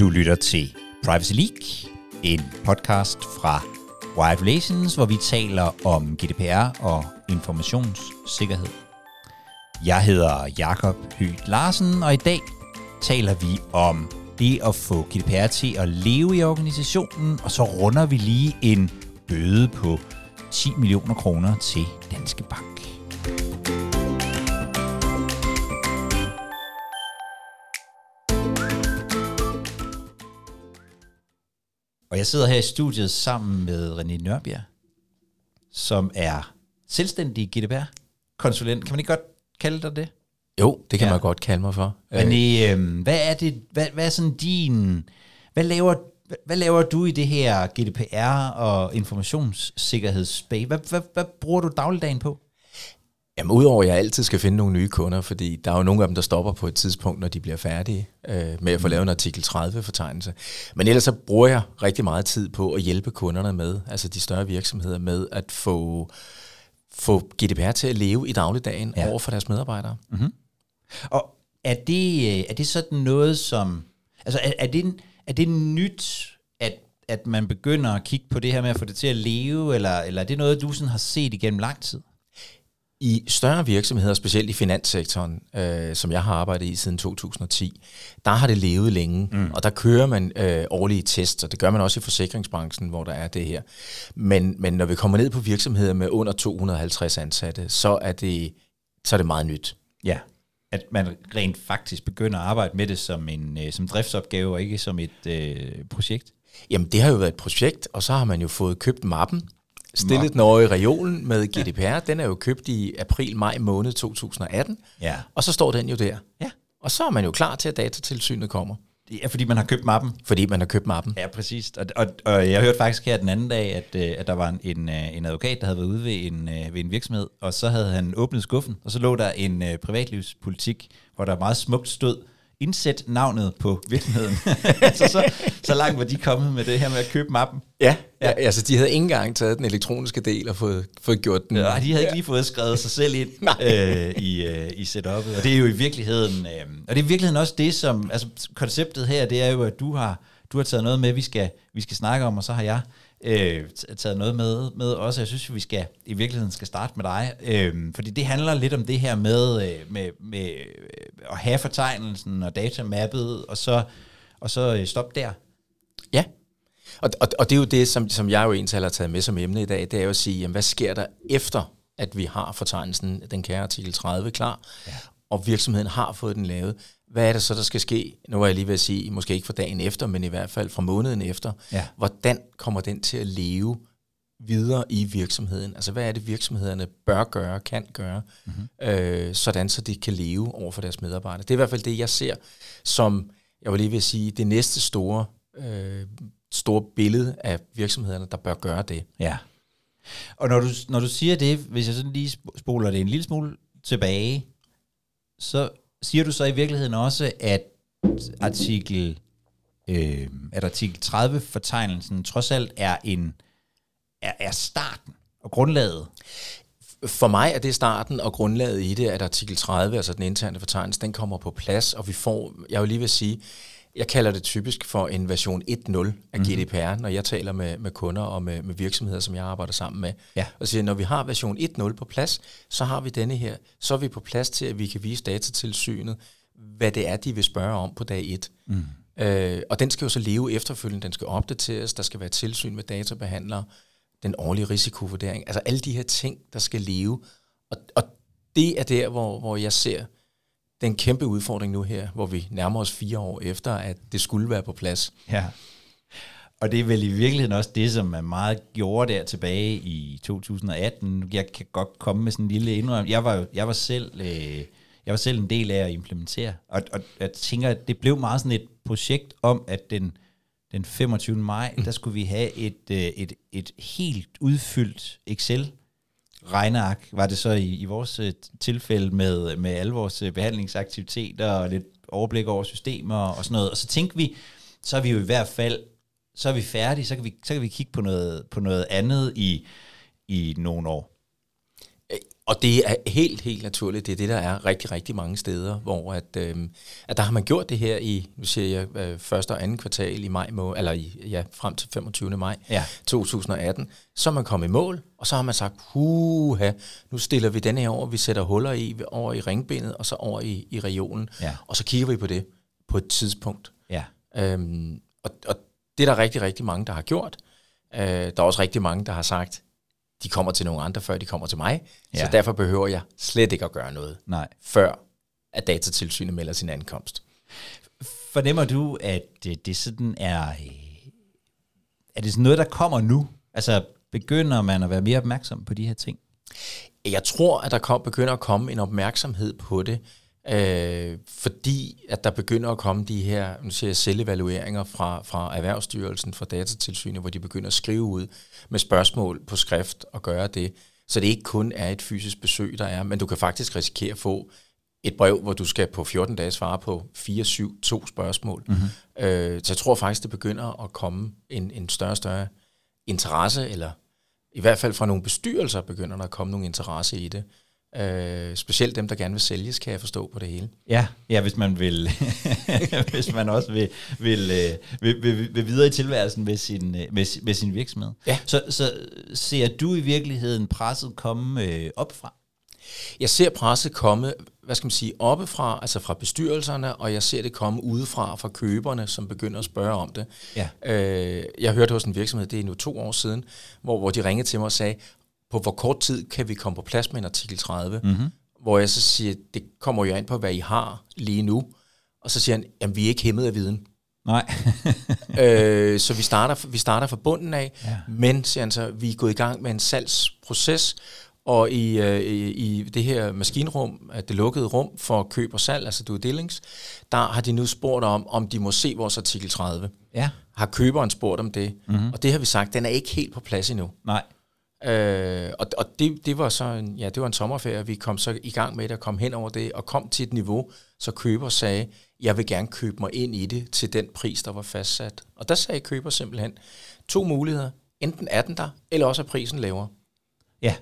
Du lytter til Privacy League, en podcast fra Wired Relations, hvor vi taler om GDPR og informationssikkerhed. Jeg hedder Jakob Høgh Larsen, og i dag taler vi om det at få GDPR til at leve i organisationen, og så runder vi lige en bøde på 10 millioner kroner til Danske Bank. Jeg sidder her i studiet sammen med René Nørbjerg, som er selvstændig GDPR-konsulent. Kan man ikke godt kalde dig det? Jo, det kan Ja. man godt kalde mig for. René, øh, hvad er det, hvad, hvad er sådan din, hvad laver, hvad, hvad laver du i det her GDPR og informationssikkerhedsspace? Hvad, hvad, hvad bruger du dagligdagen på? Jamen, udover at jeg altid skal finde nogle nye kunder, fordi der er jo nogle af dem, der stopper på et tidspunkt, når de bliver færdige øh, med at få lavet en artikel 30-fortegnelse. Men ellers så bruger jeg rigtig meget tid på at hjælpe kunderne med, altså de større virksomheder med at få, få GDPR til at leve i dagligdagen Ja. over for deres medarbejdere. Og er det, øh, er det sådan noget som, altså er, er, det, er det nyt, at, at man begynder at kigge på det her med at få det til at leve, eller, eller er det noget, du sådan har set igennem lang tid? I større virksomheder, specielt i finanssektoren, øh, som jeg har arbejdet i siden 2010, der har det levet længe, mm. og der kører man øh, årlige tests, og det gør man også i forsikringsbranchen, hvor der er det her. Men, men når vi kommer ned på virksomheder med under 250 ansatte, så er det, så er det meget nyt. Ja, at man rent faktisk begynder at arbejde med det som en øh, som driftsopgave, og ikke som et øh, projekt. Jamen, det har jo været et projekt, og så har man jo fået købt mappen, stillet over i reolen med GDPR. Den er jo købt i april-maj måned 2018, Ja. og så står den jo der. Ja. Og så er man jo klar til, at datatilsynet kommer, Det er, fordi man har købt mappen. fordi man har købt mappen. Ja, præcis. Og, og, og jeg hørte faktisk her den anden dag, at, øh, at der var en, en, øh, en advokat, der havde været ude ved en, øh, ved en virksomhed, og så havde han åbnet skuffen, og så lå der en privatlivspolitik, hvor der meget smukt stod, indsæt navnet på virksomheden. så, så, så langt var de kommet med det her med at købe mappen. Ja, ja, altså de havde ikke engang taget den elektroniske del og fået, fået gjort den. Ja, de havde ikke lige fået skrevet sig selv ind øh, i, øh, i setup'et. Og det er jo i virkeligheden, øh, og det er i virkeligheden også det, som, altså konceptet her, det er jo, at du har, du har taget noget med, vi skal, vi skal snakke om, og så har jeg øh, taget noget med, med også. Jeg synes, vi skal i virkeligheden skal starte med dig, øh, fordi det handler lidt om det her med, øh, med, med øh, at have fortegnelsen og datamappet, og så, og så øh, stoppe der. Ja. Og, og, og det er jo det, som, som jeg jo egentlig har taget med som emne i dag, det er jo at sige, jamen, hvad sker der efter, at vi har fortegnelsen, den kære artikel 30, klar, ja. og virksomheden har fået den lavet. Hvad er det så, der skal ske? Nu er jeg lige ved at sige, måske ikke fra dagen efter, men i hvert fald fra måneden efter. Ja. Hvordan kommer den til at leve videre i virksomheden? Altså, hvad er det, virksomhederne bør gøre, kan gøre, mm-hmm. øh, sådan så de kan leve over for deres medarbejdere? Det er i hvert fald det, jeg ser som, jeg vil lige vil sige, det næste store, øh, store billede af virksomhederne, der bør gøre det. Ja. Og når du, når du siger det, hvis jeg sådan lige sp- spoler det en lille smule tilbage, så siger du så i virkeligheden også, at artikel, øh, at artikel 30-fortegnelsen trods alt er, en, er, er starten og grundlaget. For mig er det starten og grundlaget i det, at artikel 30, altså den interne fortegnelse, den kommer på plads, og vi får, jeg vil lige vil sige, jeg kalder det typisk for en version 1.0 af GDPR, når jeg taler med, med kunder og med, med virksomheder, som jeg arbejder sammen med. Ja. Og siger, når vi har version 1.0 på plads, så har vi denne her, så er vi på plads til, at vi kan vise datatilsynet, hvad det er, de vil spørge om på dag 1. Mm. Øh, og den skal jo så leve efterfølgende, den skal opdateres, der skal være tilsyn med databehandlere, den årlige risikovurdering, altså alle de her ting, der skal leve. Og, og det er der, hvor, hvor jeg ser den kæmpe udfordring nu her, hvor vi nærmer os fire år efter, at det skulle være på plads. Ja. Og det er vel i virkeligheden også det, som man meget gjorde der tilbage i 2018. Jeg kan godt komme med sådan en lille indrømmelse. Jeg var, jo- jeg var selv... Øh, jeg var selv en del af at implementere, og, og jeg tænker, at det blev meget sådan et projekt om, at den, den 25. maj, der skulle vi have et, øh, et, et helt udfyldt Excel regneark, var det så i, i vores øh, tilfælde med, med alle vores øh, behandlingsaktiviteter og lidt overblik over systemer og sådan noget. Og så tænkte vi, så er vi jo i hvert fald, så er vi færdige, så kan vi, så kan vi kigge på noget, på noget andet i, i nogle år. Og det er helt, helt naturligt. Det er det, der er rigtig, rigtig mange steder, hvor at, øh, at der har man gjort det her i, nu siger jeg, øh, første og anden kvartal i maj, må, eller i, ja, frem til 25. maj Ja. 2018. Så er man kommet i mål, og så har man sagt, huha, nu stiller vi den her over, vi sætter huller i, over i ringbenet, og så over i, i regionen. Ja. Og så kigger vi på det på et tidspunkt. Ja. Øhm, og, og det er der rigtig, rigtig mange, der har gjort. Øh, der er også rigtig mange, der har sagt, de kommer til nogle andre, før de kommer til mig. Ja. Så derfor behøver jeg slet ikke at gøre noget, Nej. før at datatilsynet melder sin ankomst. Fornemmer du, at det, det sådan er... øh, Er det sådan noget, der kommer nu? Altså, begynder man at være mere opmærksom på de her ting? Jeg tror, at der kom, begynder at komme en opmærksomhed på det, øh, fordi at der begynder at komme de her nu siger jeg, selvevalueringer fra, fra Erhvervsstyrelsen, fra Datatilsynet, hvor de begynder at skrive ud med spørgsmål på skrift og gøre det. Så det ikke kun er et fysisk besøg, der er, men du kan faktisk risikere at få et brev, hvor du skal på 14 dage svare på 4, 7, 2 spørgsmål. Mm-hmm. Øh, så jeg tror faktisk, det begynder at komme en, en større og større interesse, eller i hvert fald fra nogle bestyrelser begynder der at komme nogle interesse i det. Øh, specielt dem, der gerne vil sælges, kan jeg forstå på det hele. Ja, ja hvis man vil, hvis man også vil, vil, øh, vil, vil, vil videre i tilværelsen med sin, øh, med, med sin virksomhed. Ja. Så, så ser du i virkeligheden presset komme øh, op fra? Jeg ser presset komme, hvad skal man sige, oppefra, altså fra bestyrelserne, og jeg ser det komme udefra fra køberne, som begynder at spørge om det. Ja. Øh, jeg hørte hos en virksomhed, det er nu to år siden, hvor, hvor de ringede til mig og sagde, på hvor kort tid kan vi komme på plads med en artikel 30? Mm-hmm. Hvor jeg så siger, det kommer jo an på, hvad I har lige nu. Og så siger han, jamen vi er ikke hæmmet af viden. Nej. øh, så vi starter, vi starter fra bunden af, Ja. men siger han så, vi er gået i gang med en salgsproces, og i, øh, i, i det her maskinrum, øh, det lukkede rum for køb og salg, altså due diligence, der har de nu spurgt om, om de må se vores artikel 30. ja. Har køberen spurgt om det? Mm-hmm. Og det har vi sagt, den er ikke helt på plads endnu. Nej. Øh, og og det, det var så en, ja, det var en sommerferie, vi kom så i gang med det, og kom hen over det, og kom til et niveau, så køber sagde, jeg vil gerne købe mig ind i det til den pris, der var fastsat. Og der sagde køber simpelthen to muligheder. Enten er den der, eller også er prisen lavere. Ja.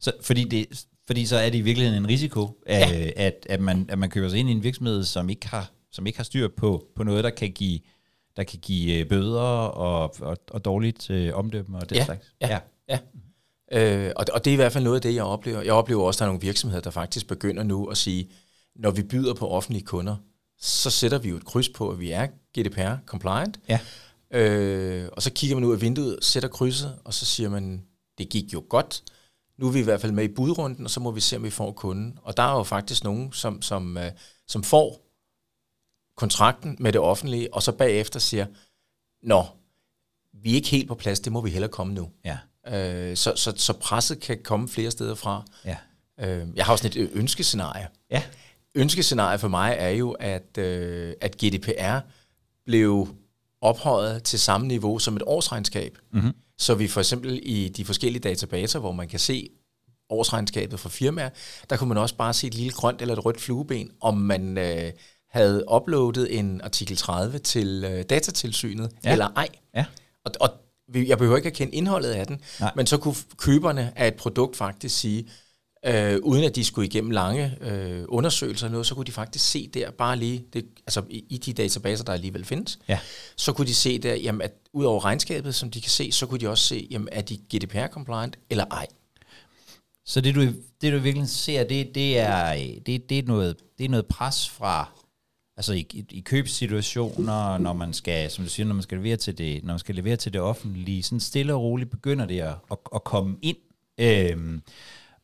Så, fordi, det, fordi så er det i virkeligheden en risiko, at, Ja. at, at, man, at man køber sig ind i en virksomhed, som ikke har, som ikke har styr på, på noget, der kan give, der kan give øh, bøder og, og, og dårligt øh, omdømme og den Ja, slags. ja. Ja. Øh, og, og det er i hvert fald noget af det, jeg oplever. Jeg oplever også, at der er nogle virksomheder, der faktisk begynder nu at sige, når vi byder på offentlige kunder, så sætter vi jo et kryds på, at vi er GDPR-compliant. Ja. Øh, og så kigger man ud af vinduet, sætter krydset, og så siger man, det gik jo godt. Nu er vi i hvert fald med i budrunden, og så må vi se, om vi får kunden. Og der er jo faktisk nogen, som, som, øh, som får kontrakten med det offentlige, og så bagefter siger, nå, vi er ikke helt på plads, det må vi hellere komme nu. Ja. Øh, så, så, så presset kan komme flere steder fra. Ja. Øh, jeg har også sådan et ønskescenarie. Ja. Ønskescenarie for mig er jo, at, øh, at GDPR blev ophøjet til samme niveau som et årsregnskab. Mm-hmm. Så vi for eksempel i de forskellige databaser, hvor man kan se årsregnskabet for firmaer, der kunne man også bare se et lille grønt eller et rødt flueben, om man øh, havde uploadet en artikel 30 til øh, datatilsynet, Ja. eller ej. Ja. Og, og jeg behøver ikke at kende indholdet af den, Nej. Men så kunne køberne af et produkt faktisk sige, øh, uden at de skulle igennem lange øh, undersøgelser og noget, så kunne de faktisk se der bare lige, det, altså i, i de databaser, der alligevel findes, Ja. så kunne de se der, jamen, at ud over regnskabet, som de kan se, så kunne de også se, jamen, er de GDPR-compliant eller ej. Så det du, det du virkelig ser, det, det, er, det, det, er noget, det er noget pres fra, altså i, i, i købssituationer, når man skal, som du siger, når man skal levere til det, når man skal levere til det offentlige, sådan stille og roligt begynder det at, at, at komme ind. Øhm,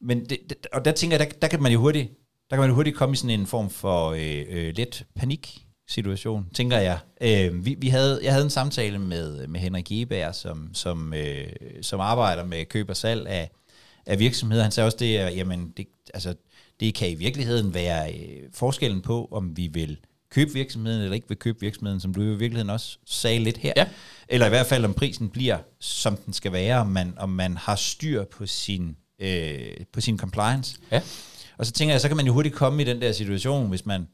men det, det, og der tænker jeg, der, der kan man jo hurtigt, der kan man jo hurtigt komme i sådan en form for øh, øh, let panik situation, tænker jeg. Øh, vi, vi havde, jeg havde en samtale med, med Henrik Eberg, som, som, øh, som arbejder med køb og salg af, af virksomheder. Han sagde også, det at, jamen, det, altså, det kan i virkeligheden være øh, forskellen på, om vi vil købe virksomheden eller ikke vil købe virksomheden, som du i virkeligheden også sagde lidt her. Ja. Eller i hvert fald, om prisen bliver, som den skal være, om man, om man har styr på sin, øh, på sin compliance. Ja. Og så tænker jeg, så kan man jo hurtigt komme i den der situation, hvis man,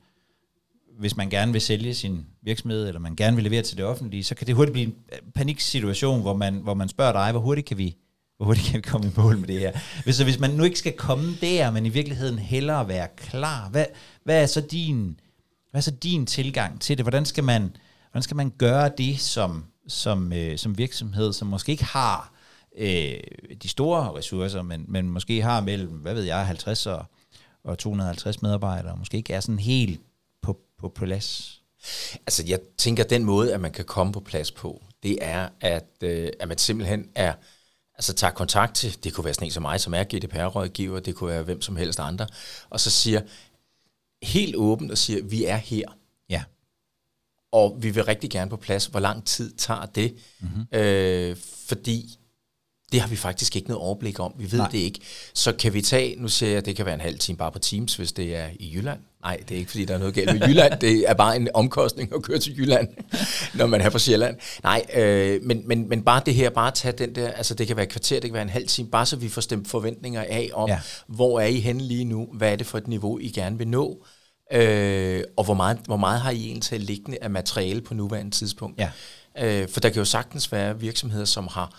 hvis man gerne vil sælge sin virksomhed, eller man gerne vil levere til det offentlige, så kan det hurtigt blive en paniksituation, hvor man, hvor man spørger dig, hvor hurtigt kan vi, hvor hurtigt kan vi komme i mål med det her? Hvis, så hvis man nu ikke skal komme der, men i virkeligheden hellere være klar, hvad, hvad er så din, hvad er så din tilgang til det? Hvordan skal man, hvordan skal man gøre det som, som, øh, som virksomhed, som måske ikke har øh, de store ressourcer, men, men måske har mellem, hvad ved jeg, 50 og, og 250 medarbejdere, måske ikke er sådan helt på, på plads? Altså, jeg tænker, at den måde, at man kan komme på plads på, det er, at, øh, at man simpelthen er, altså tager kontakt til, det kunne være sådan en som mig, som er GDPR-rådgiver, det kunne være hvem som helst andre, og så siger, helt åbent og siger, vi er her. Ja. Og vi vil rigtig gerne på plads. Hvor lang tid tager det? Mm-hmm. Øh, fordi det har vi faktisk ikke noget overblik om. Vi ved Nej. det ikke. Så kan vi tage, nu siger jeg, det kan være en halv time bare på Teams, hvis det er i Jylland. Nej, det er ikke, fordi der er noget galt med Jylland. Det er bare en omkostning at køre til Jylland, når man er fra Sjælland. Nej, øh, men, men, men bare det her, bare tage den der, altså det kan være et kvarter, det kan være en halv time, bare så vi får stemt forventninger af om, ja. hvor er I henne lige nu? Hvad er det for et niveau, I gerne vil nå? Øh, og hvor meget, hvor meget har I egentlig liggende af materiale på nuværende tidspunkt? Ja. Øh, for der kan jo sagtens være virksomheder, som har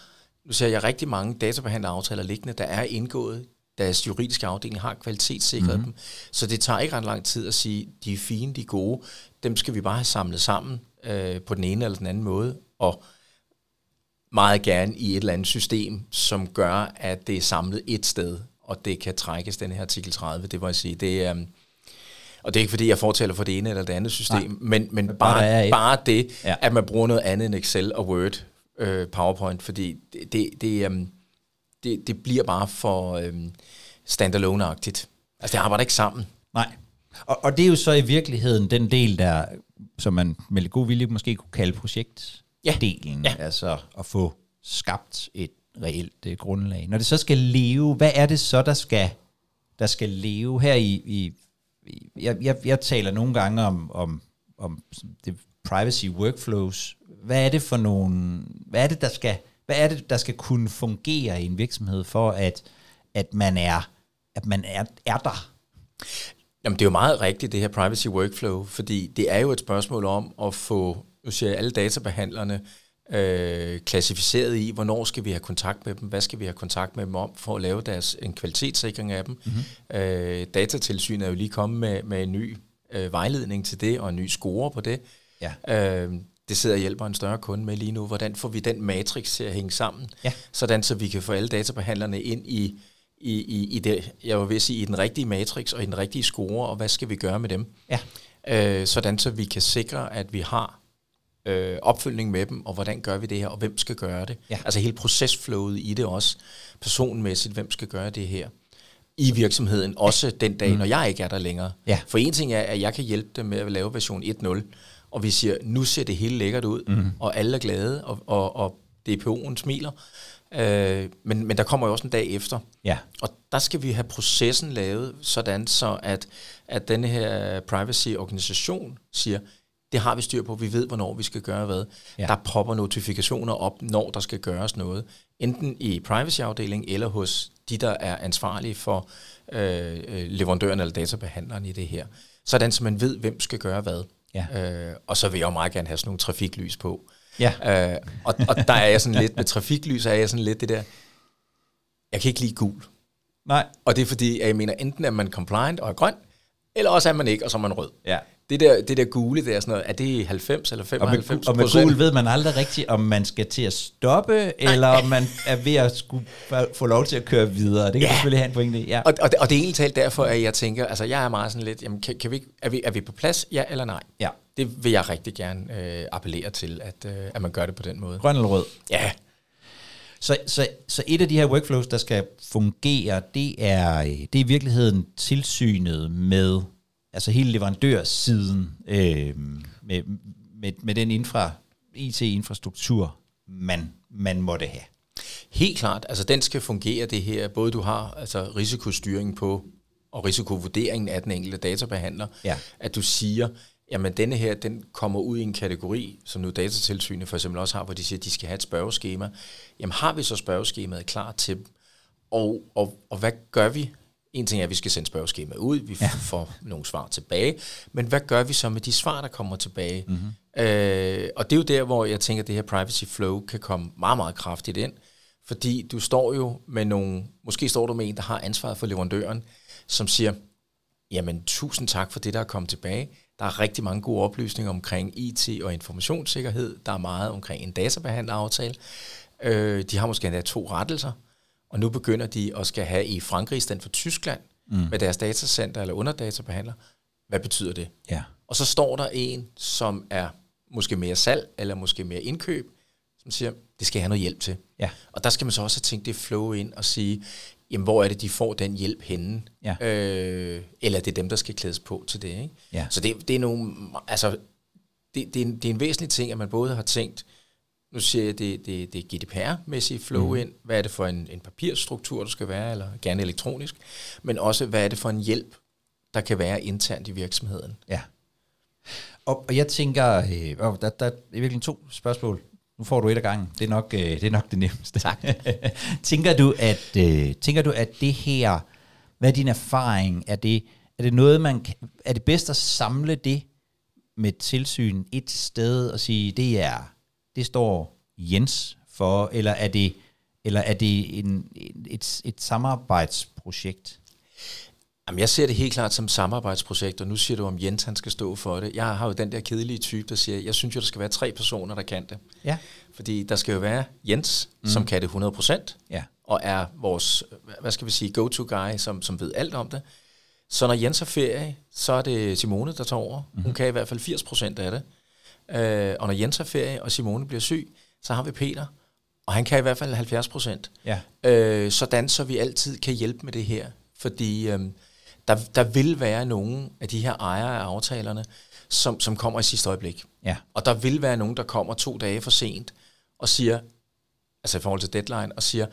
nu ser jeg rigtig mange databehandleraftaler liggende, der er indgået. Deres juridiske afdeling har kvalitetssikret mm-hmm. dem. Så det tager ikke ret lang tid at sige, de er fine, de er gode. Dem skal vi bare have samlet sammen øh, på den ene eller den anden måde. Og meget gerne i et eller andet system, som gør, at det er samlet et sted, og det kan trækkes, den her artikel 30, det vil jeg sige. Det er, um, og det er ikke fordi, jeg fortæller for det ene eller det andet system, Nej, men, men bare, bare, bare det, ja. at man bruger noget andet end Excel og Word, øh, PowerPoint, fordi det, det, det, um, det, det bliver bare for um, standalone-agtigt. Altså, det arbejder ikke sammen. Nej. Og, og det er jo så i virkeligheden den del, der, som man med god vilje måske kunne kalde projektdelen. Ja. Ja. Altså at få skabt et reelt uh, grundlag. Når det så skal leve, hvad er det så, der skal, der skal leve her i... i jeg, jeg, jeg taler nogle gange om, om, om det privacy workflows, hvad er det for nogle, hvad er det, der skal, hvad er det, der skal kunne fungere i en virksomhed for, at, at man er, at man er, er der? Jamen, det er jo meget rigtigt, det her privacy workflow, fordi det er jo et spørgsmål om at få, nu siger jeg, alle databehandlerne øh, klassificeret i, hvornår skal vi have kontakt med dem, hvad skal vi have kontakt med dem om, for at lave deres, en kvalitetssikring af dem. Mm-hmm. Øh, datatilsynet er jo lige kommet med, med en ny øh, vejledning til det, og en ny score på det. Ja. Øh, det sidder og hjælper en større kunde med lige nu. Hvordan får vi den matrix til at hænge sammen, ja. sådan så vi kan få alle databehandlerne ind i, i, i, i det, jeg vil sige, i den rigtige matrix og i den rigtige score, og hvad skal vi gøre med dem? Ja. Øh, sådan så vi kan sikre, at vi har øh, opfølgning med dem, og hvordan gør vi det her, og hvem skal gøre det? Ja. Altså hele procesflowet i det også, personmæssigt, hvem skal gøre det her? i virksomheden, også den dag, mm. når jeg ikke er der længere. Ja. For en ting er, at jeg kan hjælpe dem med at lave version 1.0, og vi siger, nu ser det hele lækkert ud, mm. og alle er glade, og, og, og DPO'en smiler. Øh, men, men der kommer jo også en dag efter. Ja. Og der skal vi have processen lavet sådan, så at, at denne her privacy-organisation siger, det har vi styr på, vi ved, hvornår vi skal gøre hvad. Ja. Der popper notifikationer op, når der skal gøres noget. Enten i privacy-afdelingen eller hos de, der er ansvarlige for øh, øh leverandøren eller databehandleren i det her. Sådan, så man ved, hvem skal gøre hvad. Ja. Øh, og så vil jeg jo meget gerne have sådan nogle trafiklys på. Ja. Øh, og, og der er jeg sådan lidt, med trafiklys er jeg sådan lidt det der, jeg kan ikke lide gul. Nej. Og det er fordi, at jeg mener, enten er man compliant og er grøn, eller også er man ikke, og så er man rød. Ja det der, det der gule, det er sådan noget, er det 90 eller 95 Og med, og med gul ved man aldrig rigtigt, om man skal til at stoppe, eller om man er ved at skulle få lov til at køre videre. Det kan ja. selvfølgelig have en pointe Ja. Og, og, det, og det er egentlig talt derfor, at jeg tænker, altså jeg er meget sådan lidt, jamen, kan, kan vi, er, vi, er vi på plads, ja eller nej? Ja. Det vil jeg rigtig gerne øh, appellere til, at, øh, at man gør det på den måde. Grøn eller rød? Ja. Så, så, så et af de her workflows, der skal fungere, det er, øh, det er i virkeligheden tilsynet med altså hele leverandørsiden øh, med, med, med den infra, IT-infrastruktur, man, man måtte have. Helt klart, altså den skal fungere det her, både du har altså risikostyring på, og risikovurderingen af den enkelte databehandler, ja. at du siger, jamen denne her, den kommer ud i en kategori, som nu datatilsynet for eksempel også har, hvor de siger, at de skal have et spørgeskema. Jamen har vi så spørgeskemaet klar til dem? Og, og, og hvad gør vi en ting er, at vi skal sende spørgeskema ud, vi ja. får nogle svar tilbage, men hvad gør vi så med de svar, der kommer tilbage? Mm-hmm. Øh, og det er jo der, hvor jeg tænker, at det her privacy flow kan komme meget, meget kraftigt ind, Fordi du står jo med nogle, måske står du med en, der har ansvaret for leverandøren, som siger, jamen tusind tak for det, der er kommet tilbage. Der er rigtig mange gode oplysninger omkring IT og informationssikkerhed. Der er meget omkring en databehandleraftale. Øh, de har måske endda to rettelser, og nu begynder de at skal have i Frankrig i stedet for Tyskland mm. med deres datacenter eller underdatabehandler. Hvad betyder det? Ja. Og så står der en, som er måske mere salg, eller måske mere indkøb, som siger, det skal jeg have noget hjælp til. Ja. Og der skal man så også have tænkt det flow ind og sige, jamen hvor er det, de får den hjælp henne? Ja. Øh, eller det er dem, der skal klædes på til det. Ikke? Ja. Så det, det er nogle, altså, det, det, er en, det er en væsentlig ting, at man både har tænkt, nu siger jeg, det, det, det er GDPR-mæssigt flow mm. ind, hvad er det for en, en papirstruktur, der skal være, eller gerne elektronisk, men også, hvad er det for en hjælp, der kan være internt i virksomheden. Ja. Og, og jeg tænker, øh, der, der er virkelig to spørgsmål. Nu får du et af gangen. Det er nok, øh, det, er nok det nemmeste. Tak. tænker, du, at, øh, tænker du, at det her, hvad er din erfaring? Er det, er det noget, man kan, er det bedst at samle det med tilsyn et sted og sige, det er, det står Jens for, eller er det, eller er det en, et, et samarbejdsprojekt? Jamen, jeg ser det helt klart som samarbejdsprojekt, og nu siger du, om Jens han skal stå for det. Jeg har jo den der kedelige type, der siger, jeg synes jo, der skal være tre personer, der kan det. Ja. Fordi der skal jo være Jens, mm. som kan det 100%, Ja. og er vores, hvad skal vi sige, go-to-guy, som, som ved alt om det. Så når Jens har ferie, så er det Simone, der tager over. Hun kan i hvert fald 80% af det. Øh, og når Jens har ferie, og Simone bliver syg, så har vi Peter, og han kan i hvert fald 70%. Ja. Øh, sådan, så vi altid kan hjælpe med det her. Fordi øh, der, der vil være nogle af de her ejere af aftalerne, som, som kommer i sidste øjeblik. Ja. Og der vil være nogen, der kommer to dage for sent og siger, altså i forhold til deadline, og siger,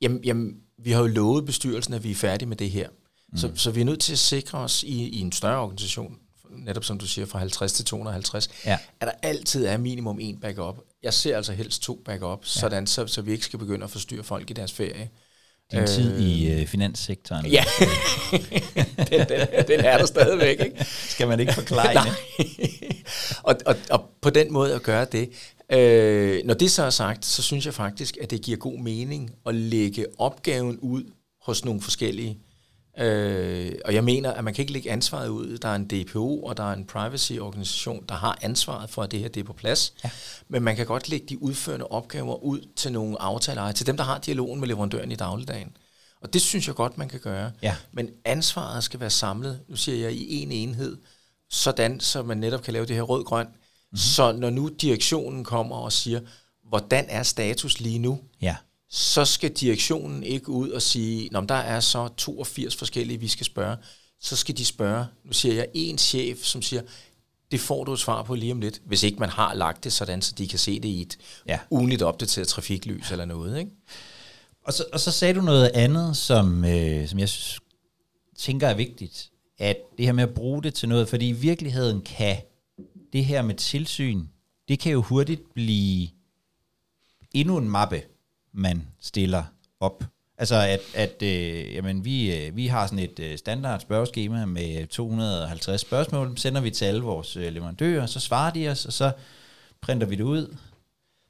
jamen, jamen vi har jo lovet bestyrelsen, at vi er færdige med det her. Mm. Så, så vi er nødt til at sikre os i, i en større organisation, netop som du siger, fra 50 til 250, Ja. at der altid er minimum en backup. Jeg ser altså helst to backup, ja. sådan så, så vi ikke skal begynde at forstyrre folk i deres ferie. Din øh, tid i øh, finanssektoren. Ja, den, den, den er der stadigvæk, ikke? Skal man ikke forklare og, og, og på den måde at gøre det, øh, når det så er sagt, så synes jeg faktisk, at det giver god mening at lægge opgaven ud hos nogle forskellige. Øh, og jeg mener, at man kan ikke lægge ansvaret ud. Der er en DPO, og der er en privacy-organisation, der har ansvaret for, at det her det er på plads. Ja. Men man kan godt lægge de udførende opgaver ud til nogle aftalere, til dem, der har dialogen med leverandøren i dagligdagen. Og det synes jeg godt, man kan gøre. Ja. Men ansvaret skal være samlet, nu siger jeg, i en enhed, sådan så man netop kan lave det her rød-grøn. Mm-hmm. Så når nu direktionen kommer og siger, hvordan er status lige nu, Ja. Så skal direktionen ikke ud og sige, Nå, der er så 82 forskellige, vi skal spørge. Så skal de spørge, nu siger jeg, en chef, som siger, det får du et svar på lige om lidt, hvis ikke man har lagt det sådan, så de kan se det i et ja. ugenligt opdateret trafiklys eller noget. Ikke? Og så, og så sagde du noget andet, som, øh, som jeg synes, tænker er vigtigt, at det her med at bruge det til noget, fordi i virkeligheden kan det her med tilsyn, det kan jo hurtigt blive endnu en mappe, man stiller op. Altså at, at øh, jamen vi, øh, vi har sådan et øh, standard spørgeskema med 250 spørgsmål, dem sender vi til alle vores øh, leverandører, så svarer de os, og så printer vi det ud.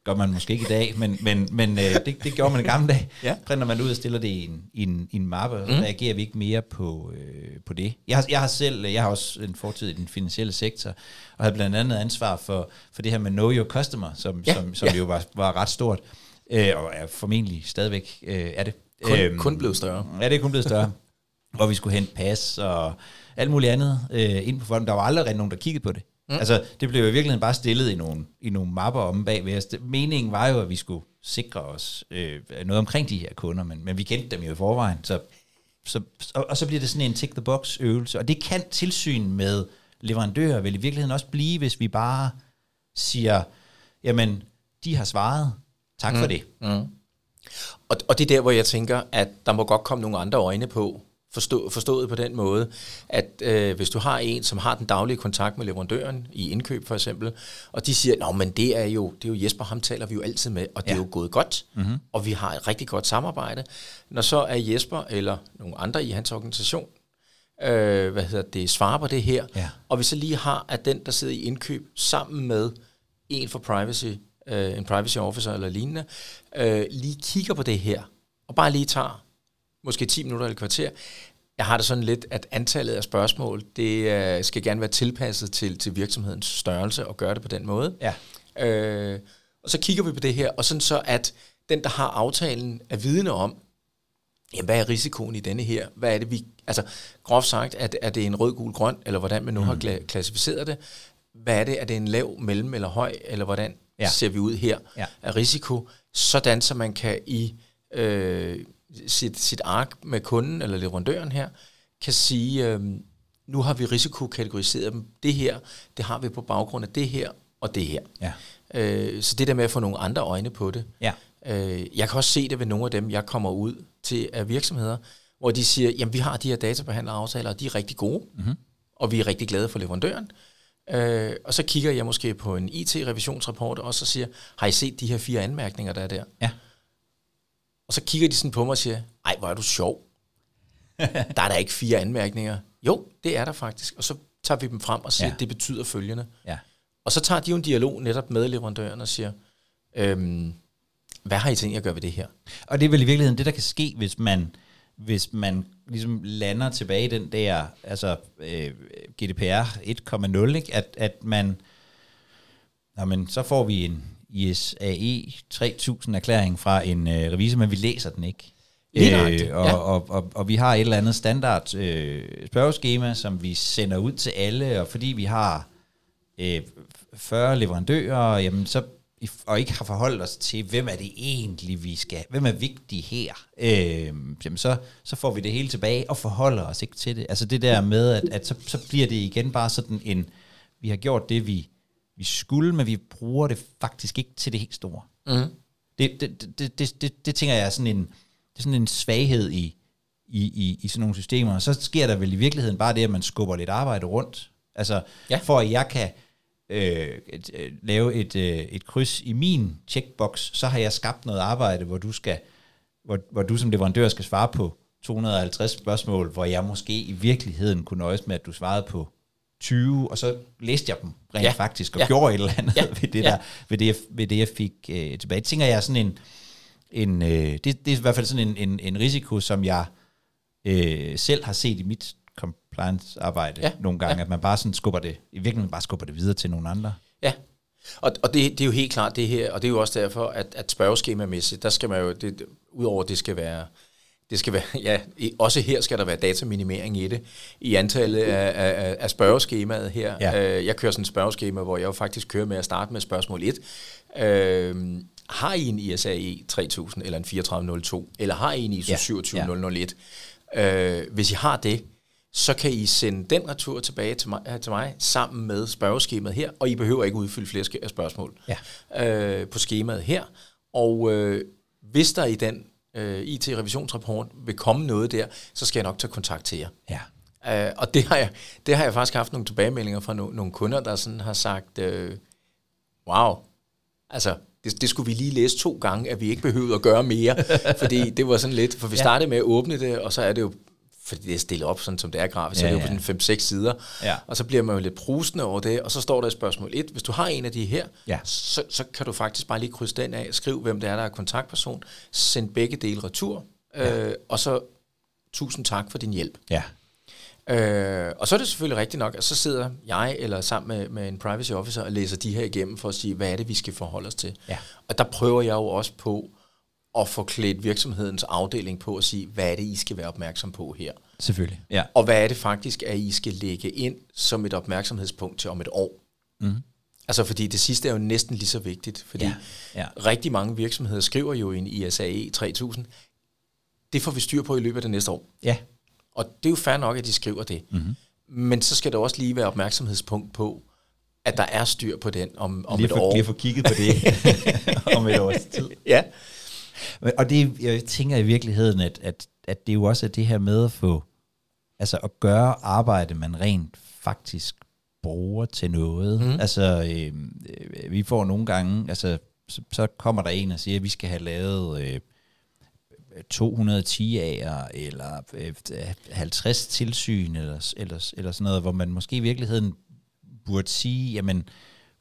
Gør man måske ikke i dag, men, men, men øh, det, det gjorde man i gamle dage. Ja. Printer man det ud og stiller det i en, i en, i en mappe, og så reagerer vi ikke mere på, øh, på det. Jeg har, jeg har selv, jeg har også en fortid i den finansielle sektor, og havde blandt andet ansvar for, for det her med Know Your Customer, som, Ja, som, som ja. jo var, var ret stort, øh, og er formentlig stadigvæk øh, er det. Kun, øhm, kun blevet større. Ja, det er kun blevet større. og vi skulle hente pas og alt muligt andet øh, ind på fonden. Der var aldrig nogen, der kiggede på det. Mm. Altså, det blev i virkeligheden bare stillet i nogle, i nogle mapper om bagved os. Meningen var jo, at vi skulle sikre os øh, noget omkring de her kunder, men, men vi kendte dem jo i forvejen. Så, så, og, og så bliver det sådan en tick-the-box øvelse. Og det kan tilsyn med leverandører vel i virkeligheden også blive, hvis vi bare siger, jamen, de har svaret. Tak for det. Mm. Og, og det er der, hvor jeg tænker, at der må godt komme nogle andre øjne på, forstå, forstået på den måde, at øh, hvis du har en, som har den daglige kontakt med leverandøren, i indkøb for eksempel, og de siger, Nå, men det er jo, det er jo Jesper, ham taler vi jo altid med, og det Ja. er jo gået godt, mm-hmm. og vi har et rigtig godt samarbejde. Når så er Jesper, eller nogle andre i hans organisation, øh, hvad hedder det, svarer på det her, Ja. og vi så lige har, at den, der sidder i indkøb sammen med en for privacy, øh, en privacy officer eller lignende, øh, lige kigger på det her, og bare lige tager måske 10 minutter eller kvarter. Jeg har det sådan lidt, at antallet af spørgsmål, det øh, skal gerne være tilpasset til, til virksomhedens størrelse og gøre det på den måde. Ja. Øh, og så kigger vi på det her, og sådan så, at den, der har aftalen, er vidne om, jamen, hvad er risikoen i denne her? Hvad er det, vi... Altså, groft sagt, er det, er det en rød, gul, grøn, eller hvordan man nu mm. har kla- klassificeret det? Hvad er det? Er det en lav, mellem eller høj, eller hvordan ja. ser vi ud her Ja. af risiko? Sådan, så man kan i øh, sit, sit ark med kunden eller leverandøren her, kan sige, øh, nu har vi risikokategoriseret dem. Det her, det har vi på baggrund af det her og det her. Ja. Øh, så det der med at få nogle andre øjne på det. Ja. Øh, jeg kan også se det ved nogle af dem, jeg kommer ud til af virksomheder, hvor de siger, jamen vi har de her databehandleraftaler, og de er rigtig gode, mm-hmm. og vi er rigtig glade for leverandøren. Øh, og så kigger jeg måske på en IT-revisionsrapport, og så siger, har I set de her fire anmærkninger, der er der? Ja. Og så kigger de sådan på mig og siger, ej, hvor er du sjov. der er der ikke fire anmærkninger. Jo, det er der faktisk. Og så tager vi dem frem og siger, Ja. det betyder følgende. Ja. Og så tager de jo en dialog netop med leverandøren og siger, øhm, hvad har I tænkt jer at gøre ved det her? Og det er vel i virkeligheden det, der kan ske, hvis man, hvis man ligesom lander tilbage i den der, altså øh, GDPR 1.0, ikke? At, at man, nå, men så får vi en ISAE 3000 erklæring fra en øh, revisor, men vi læser den ikke. Lige nøjagtigt, og, ja. og, og, og vi har et eller andet standard øh, spørgeskema, som vi sender ud til alle, og fordi vi har øh, 40 leverandører, jamen så og ikke har forholdt os til, hvem er det egentlig, vi skal, hvem er vigtig her, øh, jamen så, så får vi det hele tilbage og forholder os ikke til det. Altså det der med, at, at så, så bliver det igen bare sådan en, vi har gjort det, vi, vi skulle, men vi bruger det faktisk ikke til det helt store. Mm. Det, det, det, det, det, det tænker jeg er sådan en, det er sådan en svaghed i, i, i, i sådan nogle systemer. Og så sker der vel i virkeligheden bare det, at man skubber lidt arbejde rundt. Altså, ja. for at jeg kan øh, et, øh, lave et, øh, et kryds i min checkbox, så har jeg skabt noget arbejde, hvor du skal, hvor, hvor du som leverandør skal svare på 250 spørgsmål, hvor jeg måske i virkeligheden kunne nøjes med, at du svarede på 20, og så læste jeg dem rent Ja. faktisk, og Ja. gjorde et eller andet Ja. ved, det Ja. der, ved, det, jeg, ved det, jeg fik øh, tilbage. Det tænker jeg er sådan en, en øh, det, det er i hvert fald sådan en, en, en risiko, som jeg øh, selv har set i mit compliance-arbejde Ja. ja. nogle gange, Ja. ja. at man bare sådan skubber det, i virkeligheden bare skubber det videre til nogle andre. Ja, og, og det, det er jo helt klart det her, og det er jo også derfor, at, at spørgeskemamæssigt, der skal man jo, det, udover det skal være, det skal være, ja, også her skal der være dataminimering i det, i antallet af, af, af spørgeskemaet her. Ja. Øh, jeg kører sådan et spørgeskema, hvor jeg jo faktisk kører med at starte med spørgsmål 1. Øh, har I en ISAE 3000 eller en 3402, eller har I en ISO Ja. 27001? Øh, hvis I har det, så kan I sende den retur tilbage til mig, øh, til mig sammen med spørgeskemaet her, og I behøver ikke udfylde flere spørgsmål Ja. øh, på skemaet her. Og øh, hvis der i den øh, IT-revisionsrapport vil komme noget der, så skal jeg nok tage kontakt til jer. Ja. Øh, og det har, jeg, det har jeg faktisk haft nogle tilbagemeldinger fra no, nogle kunder, der sådan har sagt, øh, wow, altså det, det skulle vi lige læse to gange, at vi ikke behøvede at gøre mere, fordi det var sådan lidt, for vi startede med at åbne det, og så er det jo, fordi det er stillet op, sådan som det er grafisk, så Ja, er det jo ja. på sådan 5-6 sider, Ja. og så bliver man jo lidt prustende over det, og så står der i spørgsmål 1, hvis du har en af de her, Ja. så, så kan du faktisk bare lige krydse den af, skriv hvem det er, der er kontaktperson, send begge dele retur, øh, og så tusind tak for din hjælp. Ja. Øh, og så er det selvfølgelig rigtigt nok, at så sidder jeg eller sammen med, med en privacy officer og læser de her igennem for at sige, hvad er det, vi skal forholde os til. Ja. Og der prøver jeg jo også på at få klædt virksomhedens afdeling på at sige, hvad er det, I skal være opmærksom på her. Selvfølgelig. Ja. Og hvad er det faktisk, at I skal lægge ind som et opmærksomhedspunkt til om et år. Mm. Altså fordi det sidste er jo næsten lige så vigtigt, fordi Ja, ja. rigtig mange virksomheder skriver jo i en ISAE 3000, det får vi styr på i løbet af det næste år. Ja. Og det er jo fair nok, at de skriver det. Mm-hmm. Men så skal der også lige være opmærksomhedspunkt på, at der er styr på den om, om lige, et for, år. lige at få kigget på det om et års tid. Ja. Og det, jeg tænker i virkeligheden, at, at, at det jo også er det her med at få, altså at gøre arbejde, man rent faktisk bruger til noget. Mm. Altså, øh, øh, vi får nogle gange, altså, så, så kommer der en og siger, at vi skal have lavet øh, 210 A'er, eller øh, 50 tilsyn, eller, eller, eller sådan noget, hvor man måske i virkeligheden burde sige, jamen,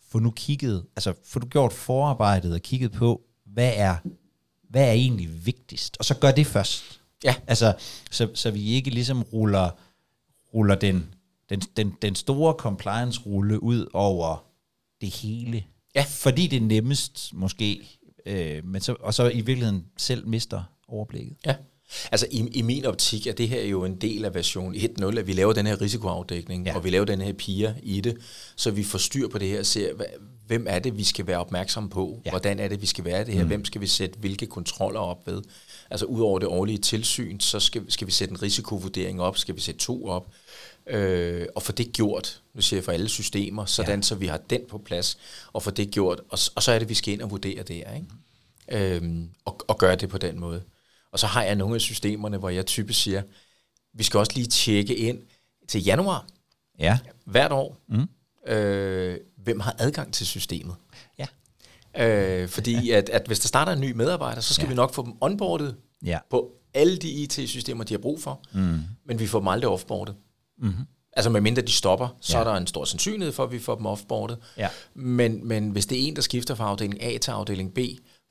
få nu kigget, altså få nu gjort forarbejdet og kigget på, hvad er, hvad er egentlig vigtigst, og så gør det først. Ja. Altså, så, så vi ikke ligesom ruller, ruller den, den, den, den store compliance-rulle ud over det hele. Ja. Fordi det er nemmest måske, øh, men så, og så i virkeligheden selv mister overblikket. Ja. Altså i, i min optik er det her jo en del af version 1.0, at vi laver den her risikoafdækning, Ja. og vi laver den her piger i det, så vi får styr på det her og ser, hvad, hvem er det, vi skal være opmærksom på? Ja. Hvordan er det, vi skal være det her? Mm. Hvem skal vi sætte hvilke kontroller op ved? Altså udover det årlige tilsyn, så skal, skal vi sætte en risikovurdering op, skal vi sætte to op, øh, og få det gjort, nu siger jeg for alle systemer, sådan ja. så vi har den på plads, og få det gjort, og, og så er det, vi skal ind og vurdere det her, ikke? Øhm, og, og gøre det på den måde. Og så har jeg nogle af systemerne, hvor jeg typisk siger, vi skal også lige tjekke ind til januar Ja. hvert år, mm. øh, hvem har adgang til systemet. Ja. Øh, fordi at, at hvis der starter en ny medarbejder, så skal Ja. vi nok få dem onboardet Ja. på alle de IT-systemer, de har brug for, mm. men vi får dem aldrig offboardet. Mm-hmm. Altså medmindre de stopper, så ja. er der en stor sandsynlighed for, at vi får dem offboardet. Ja. Men, men hvis det er en, der skifter fra afdeling A til afdeling B,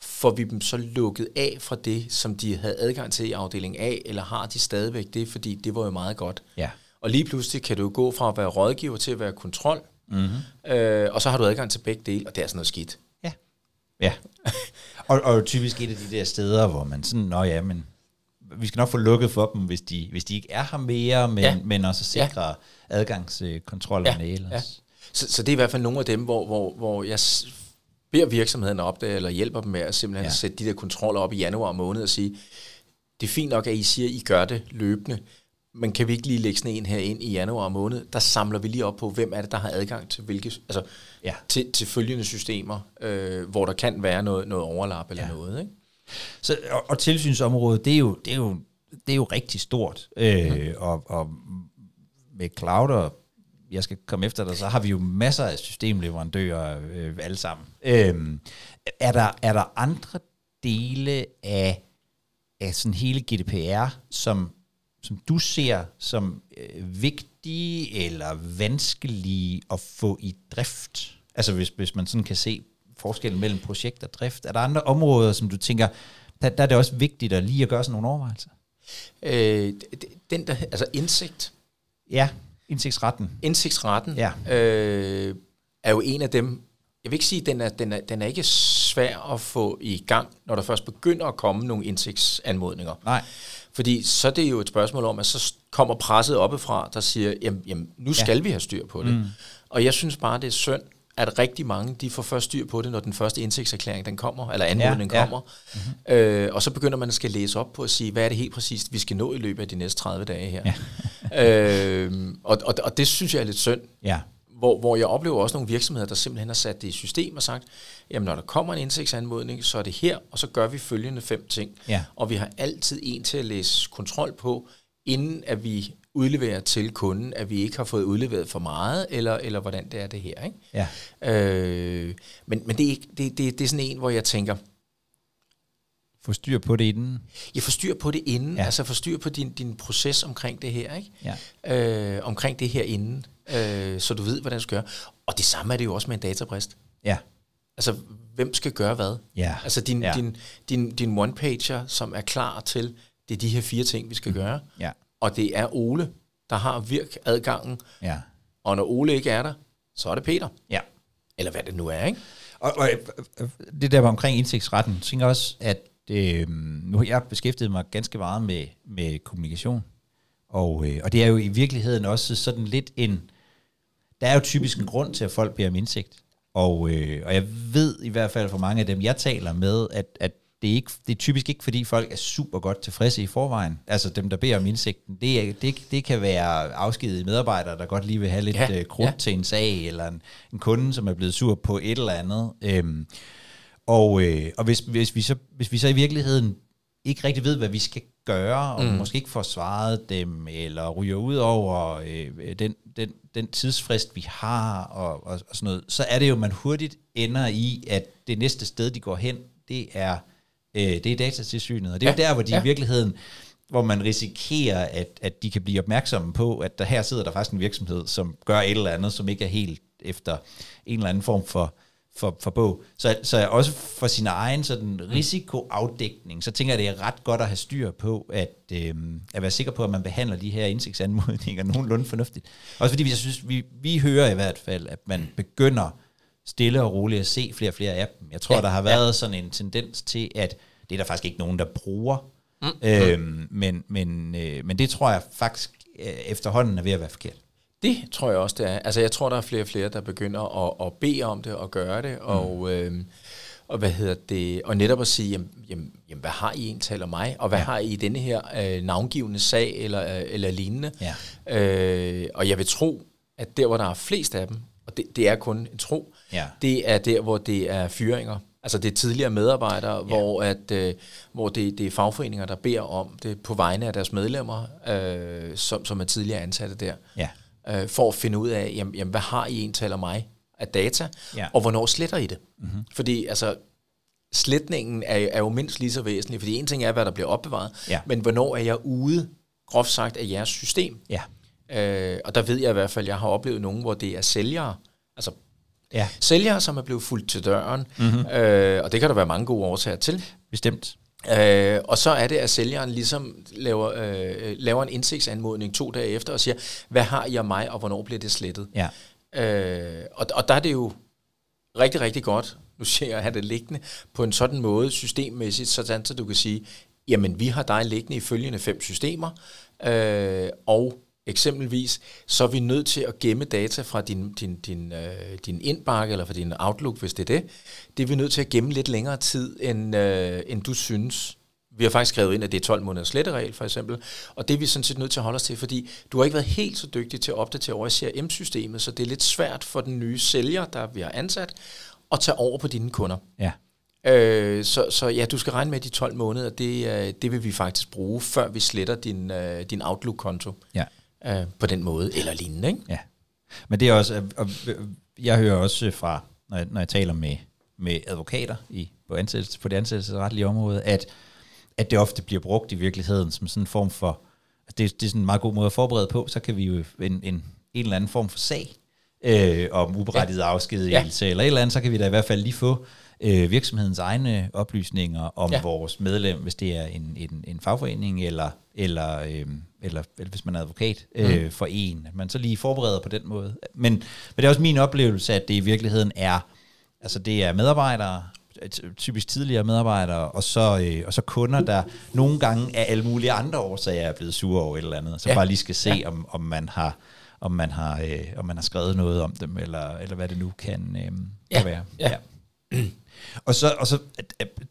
får vi dem så lukket af fra det, som de havde adgang til i afdeling A, eller har de stadigvæk det, fordi det var jo meget godt. Ja. Og lige pludselig kan du gå fra at være rådgiver til at være kontrol, Mm-hmm. øh, og så har du adgang til begge dele, og det er sådan noget skidt. Ja. Ja. og, og typisk et af de der steder, hvor man sådan, nå ja, men vi skal nok få lukket for dem, hvis de, hvis de ikke er her mere, men, ja. Men også sikre ja. adgangskontrollerne Ja, ellers. ja. Så, så det er i hvert fald nogle af dem, hvor, hvor, hvor jeg beder virksomheden op det, eller hjælper dem med at simpelthen ja. sætte de der kontroller op i januar måned og sige, det er fint nok, at I siger, at I gør det løbende, men kan vi ikke lige lægge sådan en her ind i januar måned? Der samler vi lige op på, hvem er det, der har adgang til hvilke, altså Ja. til, til følgende systemer, øh, hvor der kan være noget, noget overlap eller Ja. noget. Ikke? Så, og, og tilsynsområdet, det er jo, det er jo, det er jo rigtig stort. Øh, Mhm. og, og med cloud og jeg skal komme efter dig, så har vi jo masser af systemleverandører øh, alle sammen. Øh, er, der, er der andre dele af, af sådan hele GDPR, som, som du ser som øh, vigtige eller vanskelige at få i drift? Altså hvis, hvis man sådan kan se forskellen mellem projekt og drift. Er der andre områder, som du tænker, der, der er det også vigtigt at lige at gøre sådan nogle overvejelser? Øh, den der, altså indsigt, Ja, indsigtsretten. indsigtsretten, Ja. øh, er jo en af dem, jeg vil ikke sige, at den er, den, er, den er ikke svær at få i gang, når der først begynder at komme nogle indsigtsanmodninger. Nej. Fordi så er det jo et spørgsmål om, at så kommer presset oppefra, der siger, jamen, jamen nu skal ja. vi have styr på det. Mm. Og jeg synes bare, det er synd, at rigtig mange, de får først styr på det, når den første indsigtserklæring den kommer, eller anmodning Ja, ja. kommer. Mm-hmm. Øh, og så begynder man at skal læse op på at sige, hvad er det helt præcist, vi skal nå i løbet af de næste 30 dage her. Ja. øh, og, og, og det synes jeg er lidt synd, Ja. Hvor, hvor jeg oplever også nogle virksomheder, der simpelthen har sat det i system og sagt, jamen når der kommer en indsigtsanmodning, så er det her, og så gør vi følgende fem ting. Ja. Og vi har altid en til at læse kontrol på, inden at vi udleverer til kunden, at vi ikke har fået udleveret for meget, eller, eller hvordan det er det her. Ikke? Ja. Øh, men men det, er ikke, det, det, det er sådan en, hvor jeg tænker, Få styr på det inden. jeg får styr på det inden, Ja. ja. altså få styr på din, din proces omkring det her, ikke? Ja. Øh, omkring det her inden, øh, så du ved, hvordan du skal gøre. Og det samme er det jo også med en databrist. Ja. Altså, hvem skal gøre hvad? Ja. Altså, din, Ja. din, din, din one-pager, som er klar til, det er de her fire ting, vi skal gøre. Ja. Og det er Ole, der har virk adgangen. Ja. Og når Ole ikke er der, så er det Peter. Ja. Eller hvad det nu er, ikke? Og, og det der var omkring indsigtsretten, jeg tænker også, at øh, nu har jeg beskæftiget mig ganske meget med, med kommunikation, og, øh, og det er jo i virkeligheden også sådan lidt en, der er jo typisk en grund til, at folk beder om indsigt, og, øh, og jeg ved i hvert fald for mange af dem, jeg taler med, at, at det, er ikke, det er typisk ikke, fordi folk er super godt tilfredse i forvejen. Altså dem, der beder om indsigten. Det, er, det, det kan være afskedigede medarbejdere, der godt lige vil have lidt ja, øh, krudt ja. til en sag, eller en, en kunde, som er blevet sur på et eller andet. Øhm, og øh, og hvis, hvis, vi så, hvis vi så i virkeligheden ikke rigtig ved, hvad vi skal gøre, og mm. måske ikke får svaret dem, eller ryger ud over øh, den, den, den tidsfrist, vi har, og, og, og sådan noget, så er det jo, man hurtigt ender i, at det næste sted, de går hen, det er, øh, det er datatilsynet. Og det er ja. Jo der, hvor de ja. i virkeligheden, hvor man risikerer, at, at de kan blive opmærksomme på, at der her sidder der faktisk en virksomhed, som gør et eller andet, som ikke er helt efter en eller anden form for, for, for bog. Så, så også for sin egen sådan risikoafdækning, så tænker jeg, det er ret godt at have styr på, at, øh, at være sikker på, at man behandler de her indsigtsanmodninger nogenlunde fornuftigt. Også fordi jeg synes, vi, vi hører i hvert fald, at man begynder stille og roligt at se flere og flere af dem. Jeg tror, ja, der har været ja. sådan en tendens til, at det er der faktisk ikke nogen, der bruger. Mm. Øhm, men, men, øh, men det tror jeg faktisk øh, efterhånden er ved at være forkert. Det tror jeg også, det er. Altså, jeg tror, der er flere og flere, der begynder at, at bede om det og gøre det, mm. og, øh, og hvad hedder det, og netop at sige, jamen, jamen, jamen hvad har I egentlig om mig, og hvad ja. har I i denne her øh, navngivende sag, eller, øh, eller lignende. Ja. Øh, og jeg vil tro, at der, hvor der er flest af dem, og det, det er kun en tro, ja. det er der, hvor det er fyringer. Altså det er tidligere medarbejdere, ja. hvor, at, øh, hvor det, det er fagforeninger, der beder om det på vegne af deres medlemmer, øh, som, som er tidligere ansatte der. Ja øh, for at finde ud af, jamen, jamen, hvad har I en taler mig af data, ja. og hvornår sletter I det? Mm-hmm. Fordi altså, sletningen er, er jo mindst lige så væsentlig, fordi en ting er, hvad der bliver opbevaret, ja. men hvornår er jeg ude, groft sagt, af jeres system? Ja. Øh, og der ved jeg i hvert fald, at jeg har oplevet nogen, hvor det er sælgere, altså ja. sælgere, som er blevet fuldt til døren, mm-hmm. øh, og det kan der være mange gode årsager til. Bestemt. Øh, og så er det, at sælgeren ligesom laver, øh, laver en indsigtsanmodning to dage efter og siger, hvad har I af mig, og hvornår bliver det slettet? Ja. Øh, og, og der er det jo rigtig, rigtig godt, nu siger jeg at have det liggende, på en sådan måde systemmæssigt, sådan så du kan sige, jamen vi har dig liggende i følgende fem systemer, øh, og Eksempelvis, så er vi nødt til at gemme data fra din, din, din, øh, din indbakke eller fra din Outlook, hvis det er det. Det er vi nødt til at gemme lidt længere tid, end, øh, end du synes. Vi har faktisk skrevet ind, at det er 12 måneders sletteregel, for eksempel. Og det er vi sådan set nødt til at holde os til, fordi du har ikke været helt så dygtig til at opdatere over i CRM-systemet, så det er lidt svært for den nye sælger, der vi har ansat, at tage over på dine kunder. Ja. Øh, så, så ja, du skal regne med de 12 måneder, det, øh, det vil vi faktisk bruge, før vi sletter din, øh, din Outlook-konto. Ja øh, på den måde, eller lignende. Ikke? Ja. Men det er også, og jeg hører også fra, når jeg, når jeg taler med, med advokater i, på, ansættelse, på det ansættelsesretlige område, at, at det ofte bliver brugt i virkeligheden som sådan en form for, altså det, det er sådan en meget god måde at forberede på, så kan vi jo en, en, en eller anden form for sag øh, om uberettiget ja. afskedigelse, ja. eller et eller andet, så kan vi da i hvert fald lige få øh, virksomhedens egne oplysninger om ja. vores medlem, hvis det er en, en, en fagforening, eller, eller, øh, eller, eller hvis man er advokat øh, mm. for en. Man så lige forbereder på den måde. Men, men det er også min oplevelse, at det i virkeligheden er, altså det er medarbejdere, typisk tidligere medarbejdere, og så, øh, og så kunder, der nogle gange af alle mulige andre årsager er blevet sure over et eller andet, så ja. bare lige skal se, ja. om, om man har om man har øh, om man har skrevet noget om dem eller eller hvad det nu kan, øh, ja. kan være. Ja. ja. Og så, og så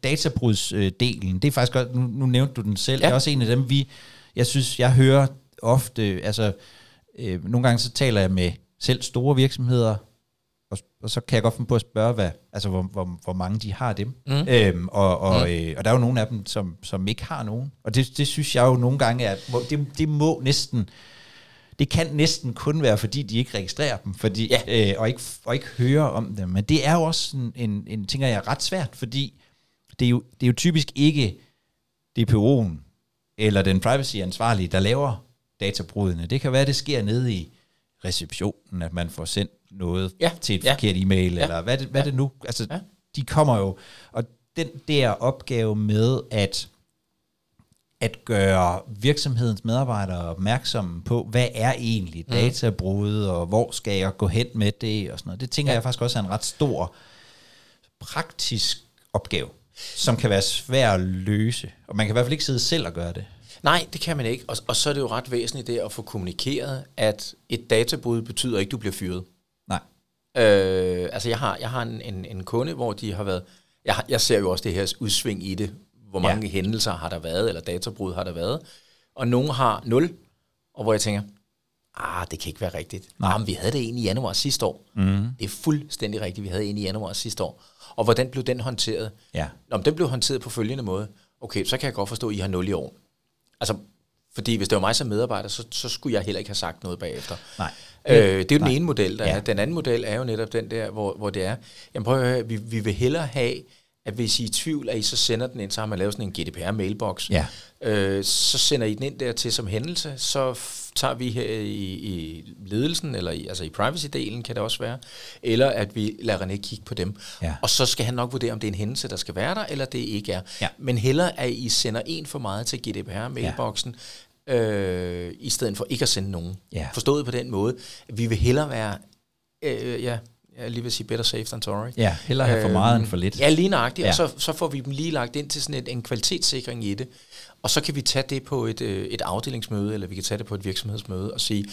databrudsdelen, det er faktisk godt, nu, nu nævnte du den selv, ja. det er også en af dem, vi, jeg synes, jeg hører ofte, altså øh, nogle gange så taler jeg med selv store virksomheder, og, og så kan jeg godt finde på at spørge, hvad, altså, hvor, hvor, hvor mange de har dem. Mm. Øhm, og, og, mm. øh, og der er jo nogle af dem, som, som ikke har nogen. Og det, det synes jeg jo nogle gange er, det, det må næsten, det kan næsten kun være, fordi de ikke registrerer dem, fordi, ja. øh, og, ikke, og ikke hører om dem. Men det er jo også en, en, en ting, jeg er ret svært, fordi det er jo, det er jo typisk ikke DPO'en eller den privacy-ansvarlige, der laver databrudene. Det kan være, det sker nede i receptionen, at man får sendt noget ja. til et ja. forkert e-mail, ja. eller hvad det, hvad ja. det nu... Altså, ja. de kommer jo... Og den der opgave med at at gøre virksomhedens medarbejdere opmærksomme på, hvad er egentlig mm. databrud, og hvor skal jeg gå hen med det, og sådan noget. Det tænker ja. jeg faktisk også er en ret stor praktisk opgave, som kan være svær at løse. Og man kan i hvert fald ikke sidde selv og gøre det. Nej, det kan man ikke. Og, og så er det jo ret væsentligt det at få kommunikeret, at et databrud betyder ikke, at du bliver fyret. Nej. Øh, altså jeg har, jeg har en, en, en kunde, hvor de har været... Jeg, jeg ser jo også det her udsving i det, hvor mange ja. hændelser har der været, eller databrud har der været. Og nogle har 0, og hvor jeg tænker, ah, det kan ikke være rigtigt. Nej. men vi havde det en i januar sidste år. Mm. Det er fuldstændig rigtigt, vi havde en i januar sidste år. Og hvordan blev den håndteret? Ja. Nå, den blev håndteret på følgende måde. Okay, så kan jeg godt forstå, at I har 0 i år. Altså, fordi hvis det var mig som medarbejder, så, så skulle jeg heller ikke have sagt noget bagefter. Nej. Øh, det er jo den Nej. ene model, der ja. er. Den anden model er jo netop den der, hvor, hvor det er, jamen prøv at høre, vi, vi vil hellere have at hvis I er i tvivl, at I så sender den ind, så har man lavet sådan en GDPR-mailbox. Ja. Øh, så sender I den ind der til som hændelse, så tager vi her i, i ledelsen, eller i, altså i privacy-delen kan det også være, eller at vi lader René kigge på dem. Ja. Og så skal han nok vurdere, om det er en hændelse, der skal være der, eller det ikke er. Ja. Men heller, at I sender en for meget til GDPR-mailboksen, øh, i stedet for ikke at sende nogen. Ja. Forstået på den måde, vi vil hellere være, øh, ja, jeg lige vil sige better safe than sorry. Ja, hellere have for meget end for lidt. Ja, lige nøjagtigt, Ja. og så, så får vi dem lige lagt ind til sådan et, en kvalitetssikring i det, og så kan vi tage det på et, øh, et afdelingsmøde, eller vi kan tage det på et virksomhedsmøde og sige,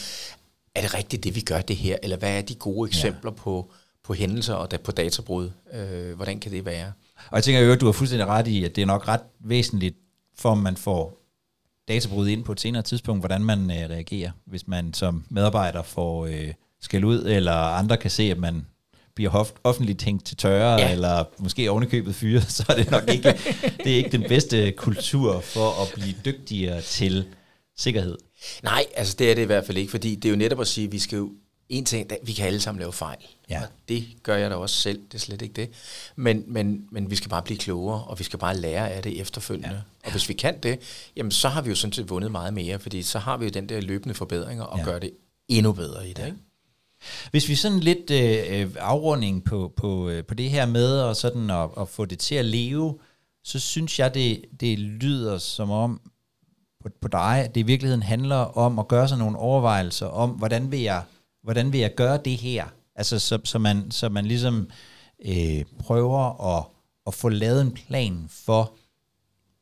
er det rigtigt det, vi gør det her, eller hvad er de gode eksempler ja. på, på hændelser og da, på databrud? Øh, hvordan kan det være? Og jeg tænker jo, at du har fuldstændig ret i, at det er nok ret væsentligt, for man får databrud ind på et senere tidspunkt, hvordan man øh, reagerer, hvis man som medarbejder får øh, skæld ud, eller andre kan se, at man bliver offentligt tænkt til tørre, ja. Ja. eller måske ovenikøbet fyret, så er det nok ikke, det er ikke den bedste kultur for at blive dygtigere til sikkerhed. Nej, altså det er det i hvert fald ikke, fordi det er jo netop at sige, at vi skal jo, en ting, vi kan alle sammen lave fejl. Ja. Og det gør jeg da også selv, det er slet ikke det. Men, men, men vi skal bare blive klogere, og vi skal bare lære af det efterfølgende. Ja. Og hvis vi kan det, jamen så har vi jo sådan set vundet meget mere, fordi så har vi jo den der løbende forbedringer og Ja. ja. gør det endnu bedre i det. Ikke? Hvis vi sådan lidt øh, øh afrunding på, på, øh, på det her med og sådan at, at få det til at leve, så synes jeg, det, det lyder som om på, på dig, at det i virkeligheden handler om at gøre sig nogle overvejelser om, hvordan vil jeg, hvordan vil jeg gøre det her? Altså, så, så, man, så man ligesom øh, prøver at, at få lavet en plan for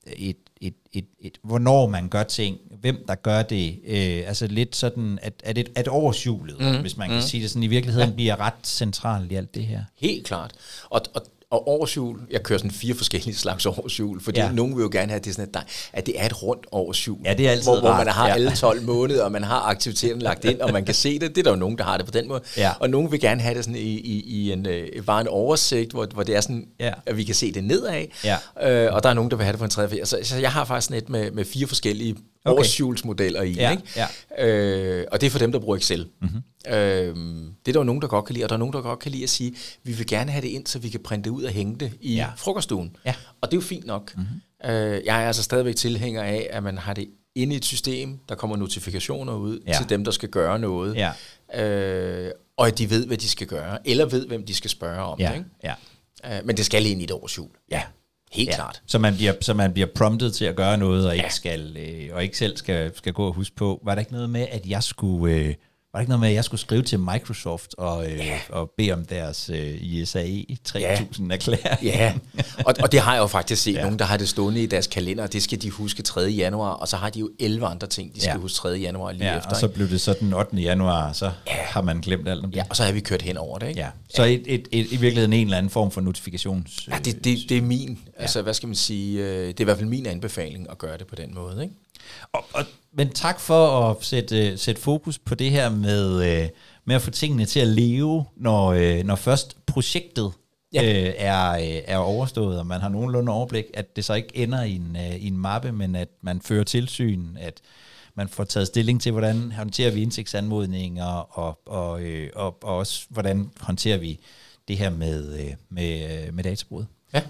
et, et, et, et, hvornår man gør ting, hvem der gør det, øh, altså lidt sådan, at, at, et, at årshjulet, mm, hvis man kan mm. sige det sådan, i virkeligheden ja. bliver ret centralt i alt det her. Helt klart. Og, og, og årshjul, jeg kører sådan fire forskellige slags årshjul, fordi Ja. nogen vil jo gerne have, at det, er sådan, at, der, at det er et rundt årshjul. Ja, det er altid hvor, hvor man har Ja. ja. alle 12 måneder, og man har aktiviteterne lagt ind, og man kan se det. Det er der jo nogen, der har det på den måde. Ja. Og nogen vil gerne have det sådan i, i, i en, øh, bare en oversigt, hvor, hvor det er sådan, Ja. at vi kan se det nedad. Ja. Øh, og der er nogen, der vil have det på en tredje. Så, så jeg har faktisk sådan et med, med fire forskellige Okay. årshjulsmodeller i. Ja, Ikke? ja. Øh, og det er for dem, der bruger Excel. Mm-hmm. Øh, det er der jo nogen, der godt kan lide, og der er nogen, der godt kan lide at sige, vi vil gerne have det ind, så vi kan printe det ud og hænge det i Ja. frokoststuen. Ja. Og det er jo fint nok. Mm-hmm. Øh, jeg er altså stadigvæk tilhænger af, at man har det inde i et system, der kommer notifikationer ud Ja. til dem, der skal gøre noget. Ja. Øh, og at de ved, hvad de skal gøre, eller ved, hvem de skal spørge om Ja, det. Ikke? ja. Øh, men det skal ind i et årshjul. Ja. Helt ja. klart. Så man bliver, så man bliver promptet til at gøre noget, og ikke, Ja. skal, øh, og ikke selv skal, skal gå og huske på. Var der ikke noget med, at jeg skulle... Øh, var der ikke noget med, at jeg skulle skrive til Microsoft og, øh, Ja. og bede om deres øh, ISAE 3000 erklæring? Ja, og, og det har jeg jo faktisk set Ja. ja. nogen, der har det stående i deres kalender, og det skal de huske 3. januar, og så har de jo 11 andre ting, de skal Ja. ja. huske 3. januar lige Ja, efter. og så blev det så den 8. januar, så ja. har man glemt alt om det. ja, og så har vi kørt hen over det. Ikke? Ja. Så et, et, et, i virkeligheden en eller anden form for notifikations... Ja, det, det, det er min, ja. altså hvad skal man sige, øh, det er i hvert fald min anbefaling at gøre det på den måde. Ikke? Og, og, men tak for at sætte, sætte fokus på det her med, øh, med at få tingene til at leve, når, øh, når først projektet ja. Øh, er, øh, er overstået, og man har nogenlunde overblik, at det så ikke ender i en, øh, i en mappe, men at man fører tilsyn, at man får taget stilling til, hvordan håndterer vi indsigtsanmodninger, og, og, øh, og, og også hvordan håndterer vi det her med, øh, med, øh, med databrud. Ja.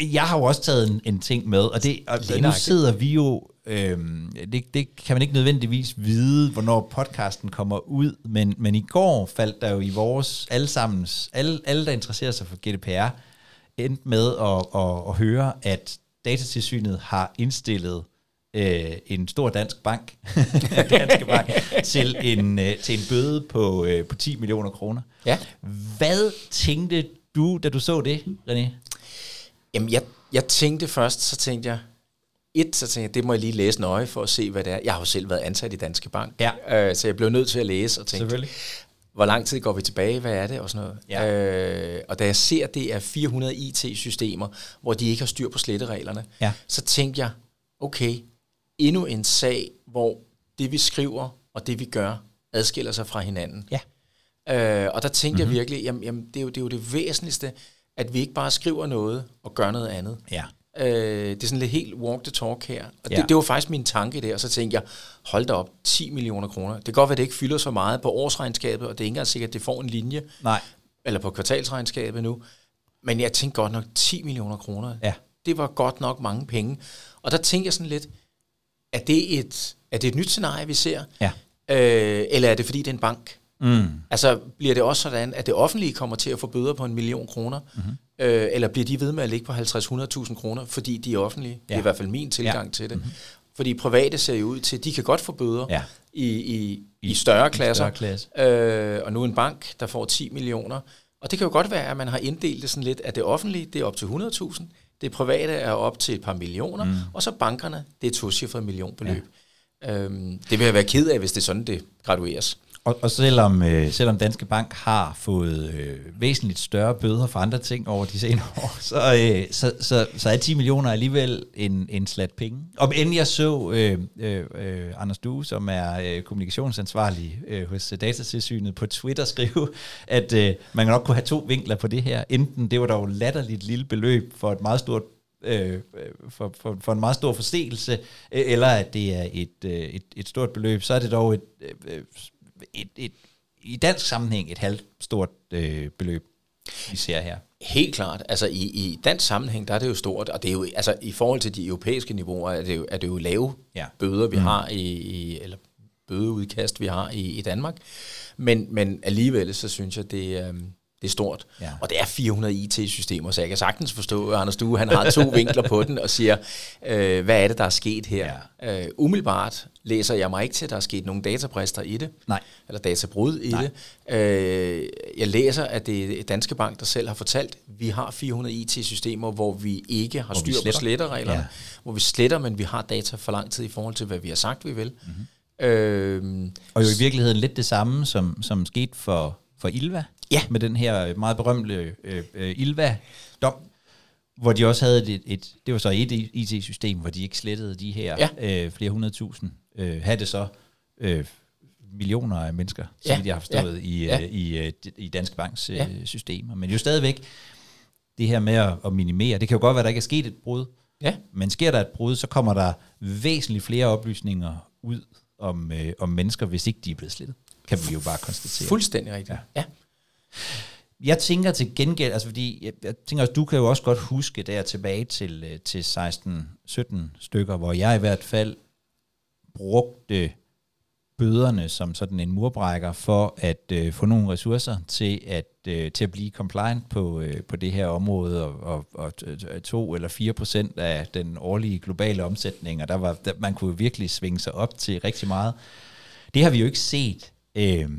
Jeg har jo også taget en, en ting med, og, det, og nu sidder vi jo, øhm, det, det kan man ikke nødvendigvis vide, hvornår podcasten kommer ud, men, men i går faldt der jo i vores allesammens, alle, alle der interesserer sig for GDPR, endte med at, at, at høre, at datatilsynet har indstillet øh, en stor dansk bank, Danske Bank til, en, øh, til en bøde på, øh, på 10 millioner kroner. Ja. Hvad tænkte du, da du så det, René? Jamen, jeg, jeg tænkte først, så tænkte jeg, et, så tænkte jeg, det må jeg lige læse nøje for at se, hvad det er. Jeg har jo selv været ansat i Danske Bank, Ja. øh, så jeg blev nødt til at læse og tænke, hvor lang tid går vi tilbage, hvad er det og sådan noget. Ja. Øh, og da jeg ser, at det er 400 IT-systemer, hvor de ikke har styr på slettereglerne, Ja. så tænkte jeg, okay, endnu en sag, hvor det vi skriver og det vi gør, adskiller sig fra hinanden. Ja. Øh, og der tænkte mm-hmm. jeg virkelig, jamen, jamen det, er jo, det er jo det væsentligste, at vi ikke bare skriver noget og gør noget andet. Ja. Øh, det er sådan lidt helt walk the talk her. Og Ja. det, det var faktisk min tanke der, og så tænkte jeg, hold da op, 10 millioner kroner. Det kan godt være, at det ikke fylder så meget på årsregnskabet, og det er ikke engang sikkert, at det får en linje, Nej. eller på kvartalsregnskabet nu. Men jeg tænkte godt nok, 10 millioner kroner, Ja. det var godt nok mange penge. Og der tænkte jeg sådan lidt, er det et er det et nyt scenarie, vi ser? Ja. Øh, eller er det, fordi det er en bank? Mm. Altså, bliver det også sådan, at det offentlige kommer til at få bøder på en million kroner? Mm-hmm. Øh, eller bliver de ved med at ligge på 50-100.000 kroner, fordi de er offentlige? Ja. Det er i hvert fald min tilgang ja. til det. Mm-hmm. Fordi private ser jo ud til, at de kan godt få bøder ja. i, i, i større klasser. I større klasse. øh, og nu en bank, der får 10 millioner. Og det kan jo godt være, at man har inddelt det sådan lidt, at det offentlige, det er op til 100.000, det private er op til et par millioner, mm. og så bankerne, det er et tocifret millionbeløb. Ja. Øhm, det vil jeg være ked af, hvis det er sådan, det gradueres. Og, og selvom, øh, selvom Danske Bank har fået øh, væsentligt større bøder for andre ting over de senere år, så, øh, så, så, så er 10 millioner alligevel en, en slat penge. Om end jeg så øh, øh, øh Anders Due, som er øh, kommunikationsansvarlig øh, hos øh, Datatilsynet, på Twitter skrive, at øh, man nok kunne have to vinkler på det her. Enten det var dog latterligt lille beløb for et meget stort øh, for, for, for en meget stor forseelse, øh, eller at det er et, øh, et, et stort beløb, så er det dog et, øh, et, et, i dansk sammenhæng et halvt stort øh, beløb, vi ser her. Helt klart. Altså i, i dansk sammenhæng, der er det jo stort, og det er jo, altså i forhold til de europæiske niveauer, er det jo, er det jo lave ja. bøder, vi mm. har i, i, eller bødeudkast, vi har i, i Danmark. Men, men alligevel, så synes jeg, det, øh, det er stort. Ja. Og det er 400 IT-systemer, så jeg kan sagtens forstå, at Anders Due han har to vinkler på den og siger, øh, hvad er det, der er sket her? Ja. Øh, umiddelbart læser jeg mig ikke til, at der er sket nogle databrister i det, Nej. eller databrud i Nej. det. Øh, jeg læser, at det er Danske Bank, der selv har fortalt, vi har 400 IT-systemer, hvor vi ikke har styr på sletterreglerne, ja. hvor vi sletter, men vi har data for lang tid i forhold til, hvad vi har sagt, vi vil. Mm-hmm. Øh, og jo i virkeligheden lidt det samme, som, som skete for, for Ilva, Ja. Med den her meget berømte øh, øh, Ilva-dom, hvor de også havde et, et det var så et IT-system, hvor de ikke slettede de her ja. øh, flere hundredtusind. Øh, havde det så øh, millioner af mennesker, ja. som jeg har forstået, ja. i, ja. Øh, i, øh, i Danske Banks øh, ja. systemer. Men jo stadigvæk, det her med at, at minimere, det kan jo godt være, at der ikke er sket et brud, ja. men sker der et brud, så kommer der væsentligt flere oplysninger ud om, øh, om mennesker, hvis ikke de er blevet slettet. Kan vi jo bare konstatere. Fuldstændig rigtigt. Ja. ja. Jeg tænker til gengæld, altså fordi, jeg, jeg tænker også, du kan jo også godt huske der tilbage til, øh, til 16-17 stykker, hvor jeg i hvert fald brugte bøderne som sådan en murbrækker for at øh, få nogle ressourcer til at øh, til at blive compliant på øh, på det her område og, og, og to eller 4 procent af den årlige globale omsætning og der var der, man kunne virkelig svinge sig op til rigtig meget. Det har vi jo ikke set. Øh,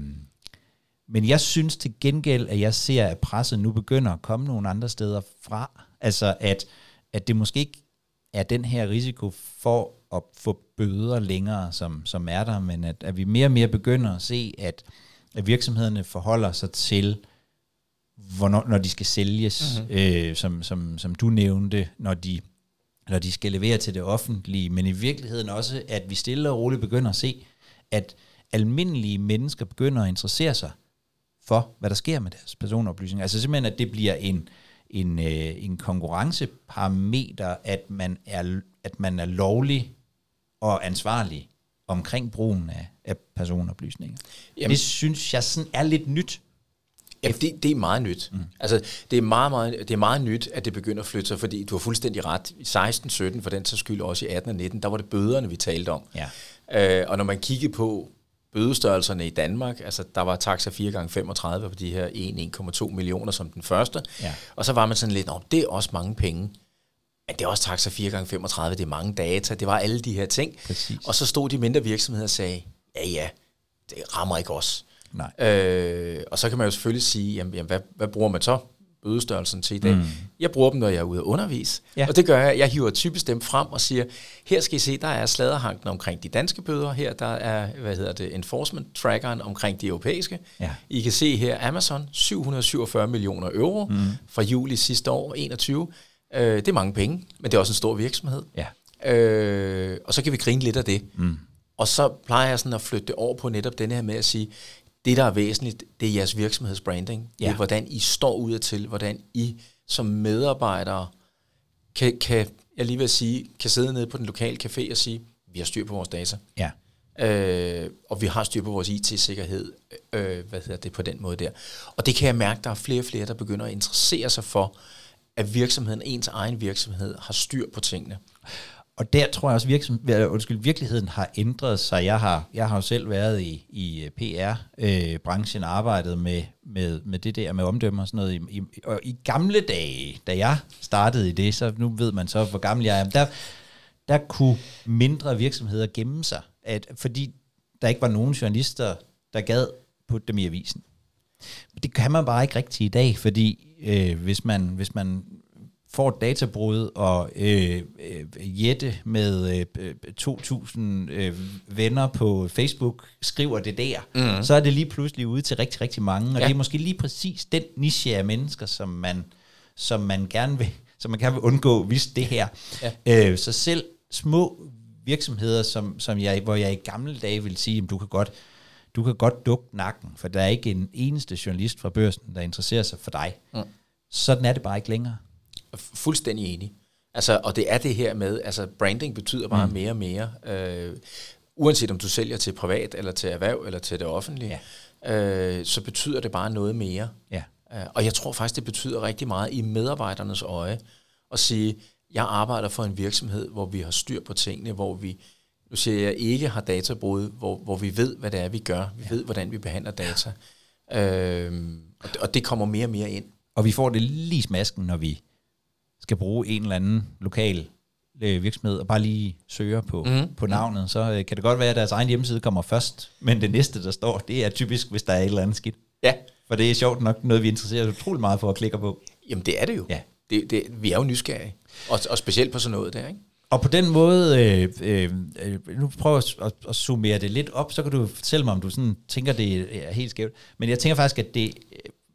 men jeg synes til gengæld, at jeg ser, at presset nu begynder at komme nogle andre steder fra. Altså, at, at det måske ikke er den her risiko for at få bøder længere, som, som er der, men at, at vi mere og mere begynder at se, at, at virksomhederne forholder sig til, hvornår, når de skal sælges, mm-hmm. øh, som, som, som du nævnte, når de, når de skal levere til det offentlige, men i virkeligheden også, at vi stille og roligt begynder at se, at almindelige mennesker begynder at interessere sig for, hvad der sker med deres personoplysninger. Altså simpelthen, at det bliver en, en, øh, en konkurrenceparameter, at man, er, at man er lovlig og ansvarlig omkring brugen af, af personoplysninger. Jamen, det synes jeg sådan er lidt nyt. Ja, det, det er meget nyt. Mm. Altså, det er meget, meget, det er meget nyt, at det begynder at flytte sig, fordi du har fuldstændig ret. I 16, 17, for den så skyld også i 18 og 19, der var det bøderne, vi talte om. Ja. Øh, og når man kiggede på, bødestørrelserne i Danmark. Altså, der var taxa 4 gange 35 på de her 1,2 millioner som den første. Ja. Og så var man sådan lidt, det er også mange penge. Men det er også taxa 4 gange 35 det er mange data, det var alle de her ting. Præcis. Og så stod de mindre virksomheder og sagde, ja ja, det rammer ikke os. Nej. Øh, og så kan man jo selvfølgelig sige, jamen, jamen hvad, hvad bruger man så bødestørrelsen til i dag. Mm. Jeg bruger dem, når jeg er ude at undervise. Ja. Og det gør jeg. Jeg hiver typisk dem frem og siger, her skal I se, der er sladerhanken omkring de danske bøder. Her der er, hvad hedder det, enforcement trackeren omkring de europæiske. Ja. I kan se her Amazon, 747 millioner euro mm. fra juli sidste år, 21. Øh, det er mange penge, men det er også en stor virksomhed. Ja. Øh, og så kan vi grine lidt af det. Mm. Og så plejer jeg sådan at flytte det over på netop denne her med at sige, det, der er væsentligt, det er jeres virksomhedsbranding. Ja. Det er, hvordan I står ud til, hvordan I som medarbejdere kan, kan, jeg lige vil sige, kan sidde nede på den lokale café og sige, vi har styr på vores data. Ja. Øh, og vi har styr på vores IT-sikkerhed, øh, hvad hedder det, på den måde der. Og det kan jeg mærke, der er flere og flere, der begynder at interessere sig for, at virksomheden, ens egen virksomhed, har styr på tingene og der tror jeg også, virksom, undskyld, virkeligheden har ændret sig. Jeg har, jeg har jo selv været i, i PR-branchen, øh, øh arbejdet med, med, med det der med omdømme og sådan noget. I, i, og i gamle dage, da jeg startede i det, så nu ved man så, hvor gammel jeg er, der, der kunne mindre virksomheder gemme sig, at, fordi der ikke var nogen journalister, der gad putte dem i avisen. Det kan man bare ikke rigtig i dag, fordi øh, hvis, man, hvis man får et databrud, og øh, øh, Jette med øh, 2.000 øh, venner på Facebook skriver det der, mm. så er det lige pludselig ude til rigtig, rigtig mange. Og ja. det er måske lige præcis den niche af mennesker, som man, som man gerne vil som man gerne vil undgå, hvis det her. Ja. Øh, så selv små virksomheder, som, som jeg, hvor jeg i gamle dage vil sige, at du kan godt du kan godt dukke nakken, for der er ikke en eneste journalist fra børsen, der interesserer sig for dig. Mm. Sådan er det bare ikke længere. Fuldstændig enig. Altså, og det er det her med, altså branding betyder bare mm. mere og mere. Øh, uanset om du sælger til privat, eller til erhverv, eller til det offentlige, ja. øh, så betyder det bare noget mere. Ja. Øh, og jeg tror faktisk, det betyder rigtig meget i medarbejdernes øje, at sige, jeg arbejder for en virksomhed, hvor vi har styr på tingene, hvor vi, nu siger jeg, ikke har databrud, hvor, hvor vi ved, hvad det er, vi gør. Vi ja. ved, hvordan vi behandler data. Ja. Øh, og, det, og det kommer mere og mere ind. Og vi får det lige smasken, når vi skal bruge en eller anden lokal øh, virksomhed og bare lige søger på, mm. på navnet, så øh, kan det godt være, at deres egen hjemmeside kommer først, men det næste, der står, det er typisk, hvis der er et eller andet skidt. Ja. For det er sjovt nok noget, vi interesserer os utrolig meget for at klikke på. Jamen det er det jo. Ja. Det, det, vi er jo nysgerrige, og, og specielt på sådan noget der, ikke? Og på den måde, øh, øh, øh nu prøver jeg at, at summere det lidt op, så kan du fortælle mig, om du sådan tænker, det er helt skævt. Men jeg tænker faktisk, at, det,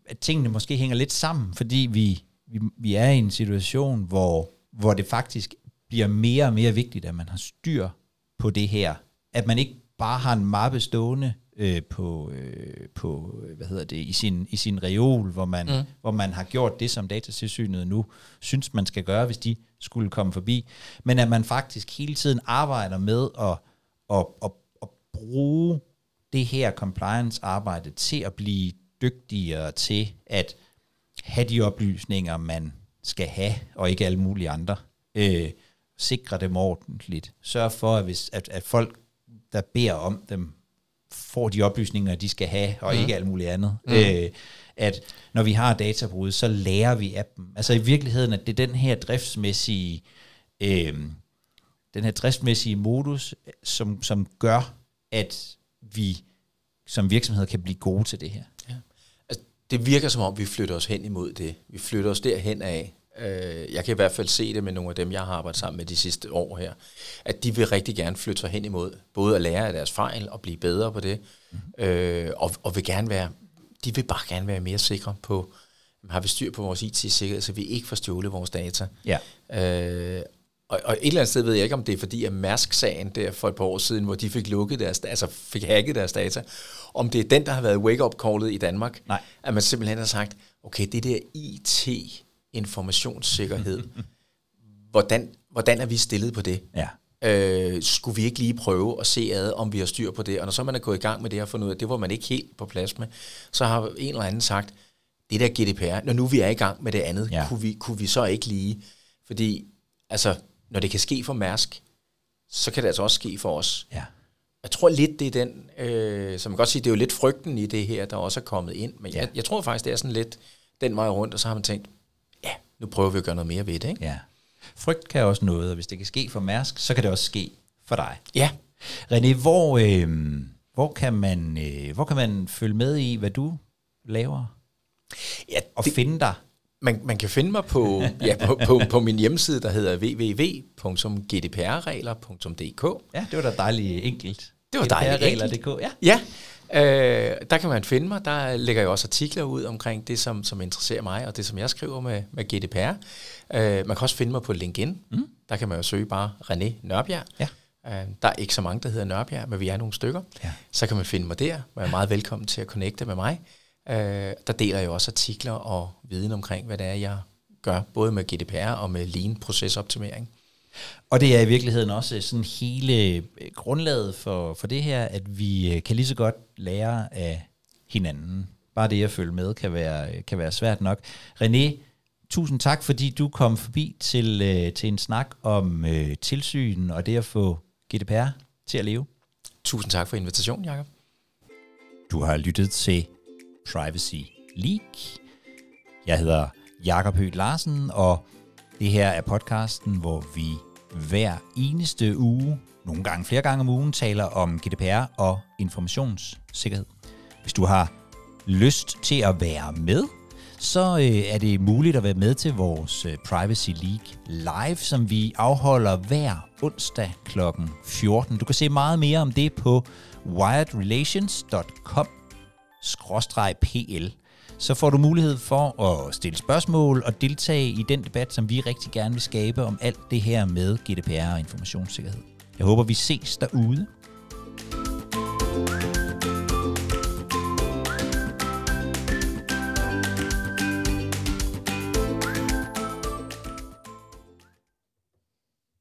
at tingene måske hænger lidt sammen, fordi vi, vi, vi er i en situation, hvor, hvor det faktisk bliver mere og mere vigtigt, at man har styr på det her. At man ikke bare har en mappe stående øh, på, øh, på hvad hedder det, i sin, i sin reol, hvor man, mm. hvor man har gjort det, som datatilsynet nu synes, man skal gøre, hvis de skulle komme forbi. Men at man faktisk hele tiden arbejder med at, at, at, at bruge det her compliance-arbejde til at blive dygtigere til at have de oplysninger, man skal have, og ikke alle mulige andre. Øh, sikre dem ordentligt. Sørg for, at, hvis, at, at folk, der beder om dem, får de oplysninger, de skal have, og mm. ikke alt muligt andet. Mm. Øh, at når vi har databrud, så lærer vi af dem. Altså i virkeligheden, at det er den her driftsmæssige, øh, den her driftsmæssige modus, som, som gør, at vi som virksomhed kan blive gode til det her. Det virker som om, vi flytter os hen imod det. Vi flytter os derhen af. Øh, jeg kan i hvert fald se det med nogle af dem, jeg har arbejdet sammen med de sidste år her, at de vil rigtig gerne flytte sig hen imod, både at lære af deres fejl og blive bedre på det, mm. øh, og, og vil gerne være, de vil bare gerne være mere sikre på, har vi styr på vores IT-sikkerhed, så vi ikke får stjålet vores data. Ja. Øh, og, og et eller andet sted ved jeg ikke, om det er fordi, at Mærsk-sagen der for et par år siden, hvor de fik lukket deres, altså fik hacket deres data, om det er den, der har været wake-up-callet i Danmark, Nej. at man simpelthen har sagt, okay, det der IT, informationssikkerhed. hvordan, hvordan er vi stillet på det? Ja. Øh, skulle vi ikke lige prøve at se ad, om vi har styr på det? Og når så man er gået i gang med det og fundet ud af, det var man ikke helt på plads med, så har en eller anden sagt, det der GDPR, når nu vi er i gang med det andet, ja. kunne, vi, kunne vi så ikke lige? Fordi, altså, når det kan ske for Mærsk, så kan det altså også ske for os. Ja. Jeg tror lidt, det er den, øh, som man godt sige, det er jo lidt frygten i det her, der også er kommet ind, men ja. jeg, jeg tror faktisk, det er sådan lidt den vej rundt, og så har man tænkt, nu prøver vi at gøre noget mere ved det. Ikke? Ja. Frygt kan også noget, og hvis det kan ske for Mærsk, så kan det også ske for dig. Ja. René, hvor, øh, hvor, kan man, øh, hvor kan man følge med i, hvad du laver? Ja, og det, finde dig? Man, man kan finde mig på, ja, på, på, på min hjemmeside, der hedder www.gdprregler.dk. Ja, det var da dejligt enkelt. Det var dejligt enkelt. Ja. ja, Øh, der kan man finde mig. Der lægger jeg også artikler ud omkring det, som, som interesserer mig, og det, som jeg skriver med, med GDPR. Øh, man kan også finde mig på LinkedIn. Mm. Der kan man jo søge bare René Nørbjerg. Ja. Øh, der er ikke så mange, der hedder Nørbjerg, men vi er nogle stykker. Ja. Så kan man finde mig der. Man er meget velkommen til at connecte med mig. Øh, der deler jeg også artikler og viden omkring, hvad det er, jeg gør, både med GDPR og med Lean-procesoptimering. Og det er i virkeligheden også sådan hele øh, grundlaget for, for det her, at vi øh, kan lige så godt lære af hinanden. Bare det at følge med kan være, kan være svært nok. René, tusind tak, fordi du kom forbi til, øh, til en snak om øh, tilsyn og det at få GDPR til at leve. Tusind tak for invitationen, Jacob. Du har lyttet til Privacy League. Jeg hedder Jakob Høgh Larsen, og det her er podcasten, hvor vi hver eneste uge, nogle gange flere gange om ugen, taler om GDPR og informationssikkerhed. Hvis du har lyst til at være med, så øh, er det muligt at være med til vores øh, Privacy League live, som vi afholder hver onsdag kl. 14. Du kan se meget mere om det på wiredrelations.com pl Så får du mulighed for at stille spørgsmål og deltage i den debat, som vi rigtig gerne vil skabe om alt det her med GDPR og informationssikkerhed. Jeg håber, vi ses derude.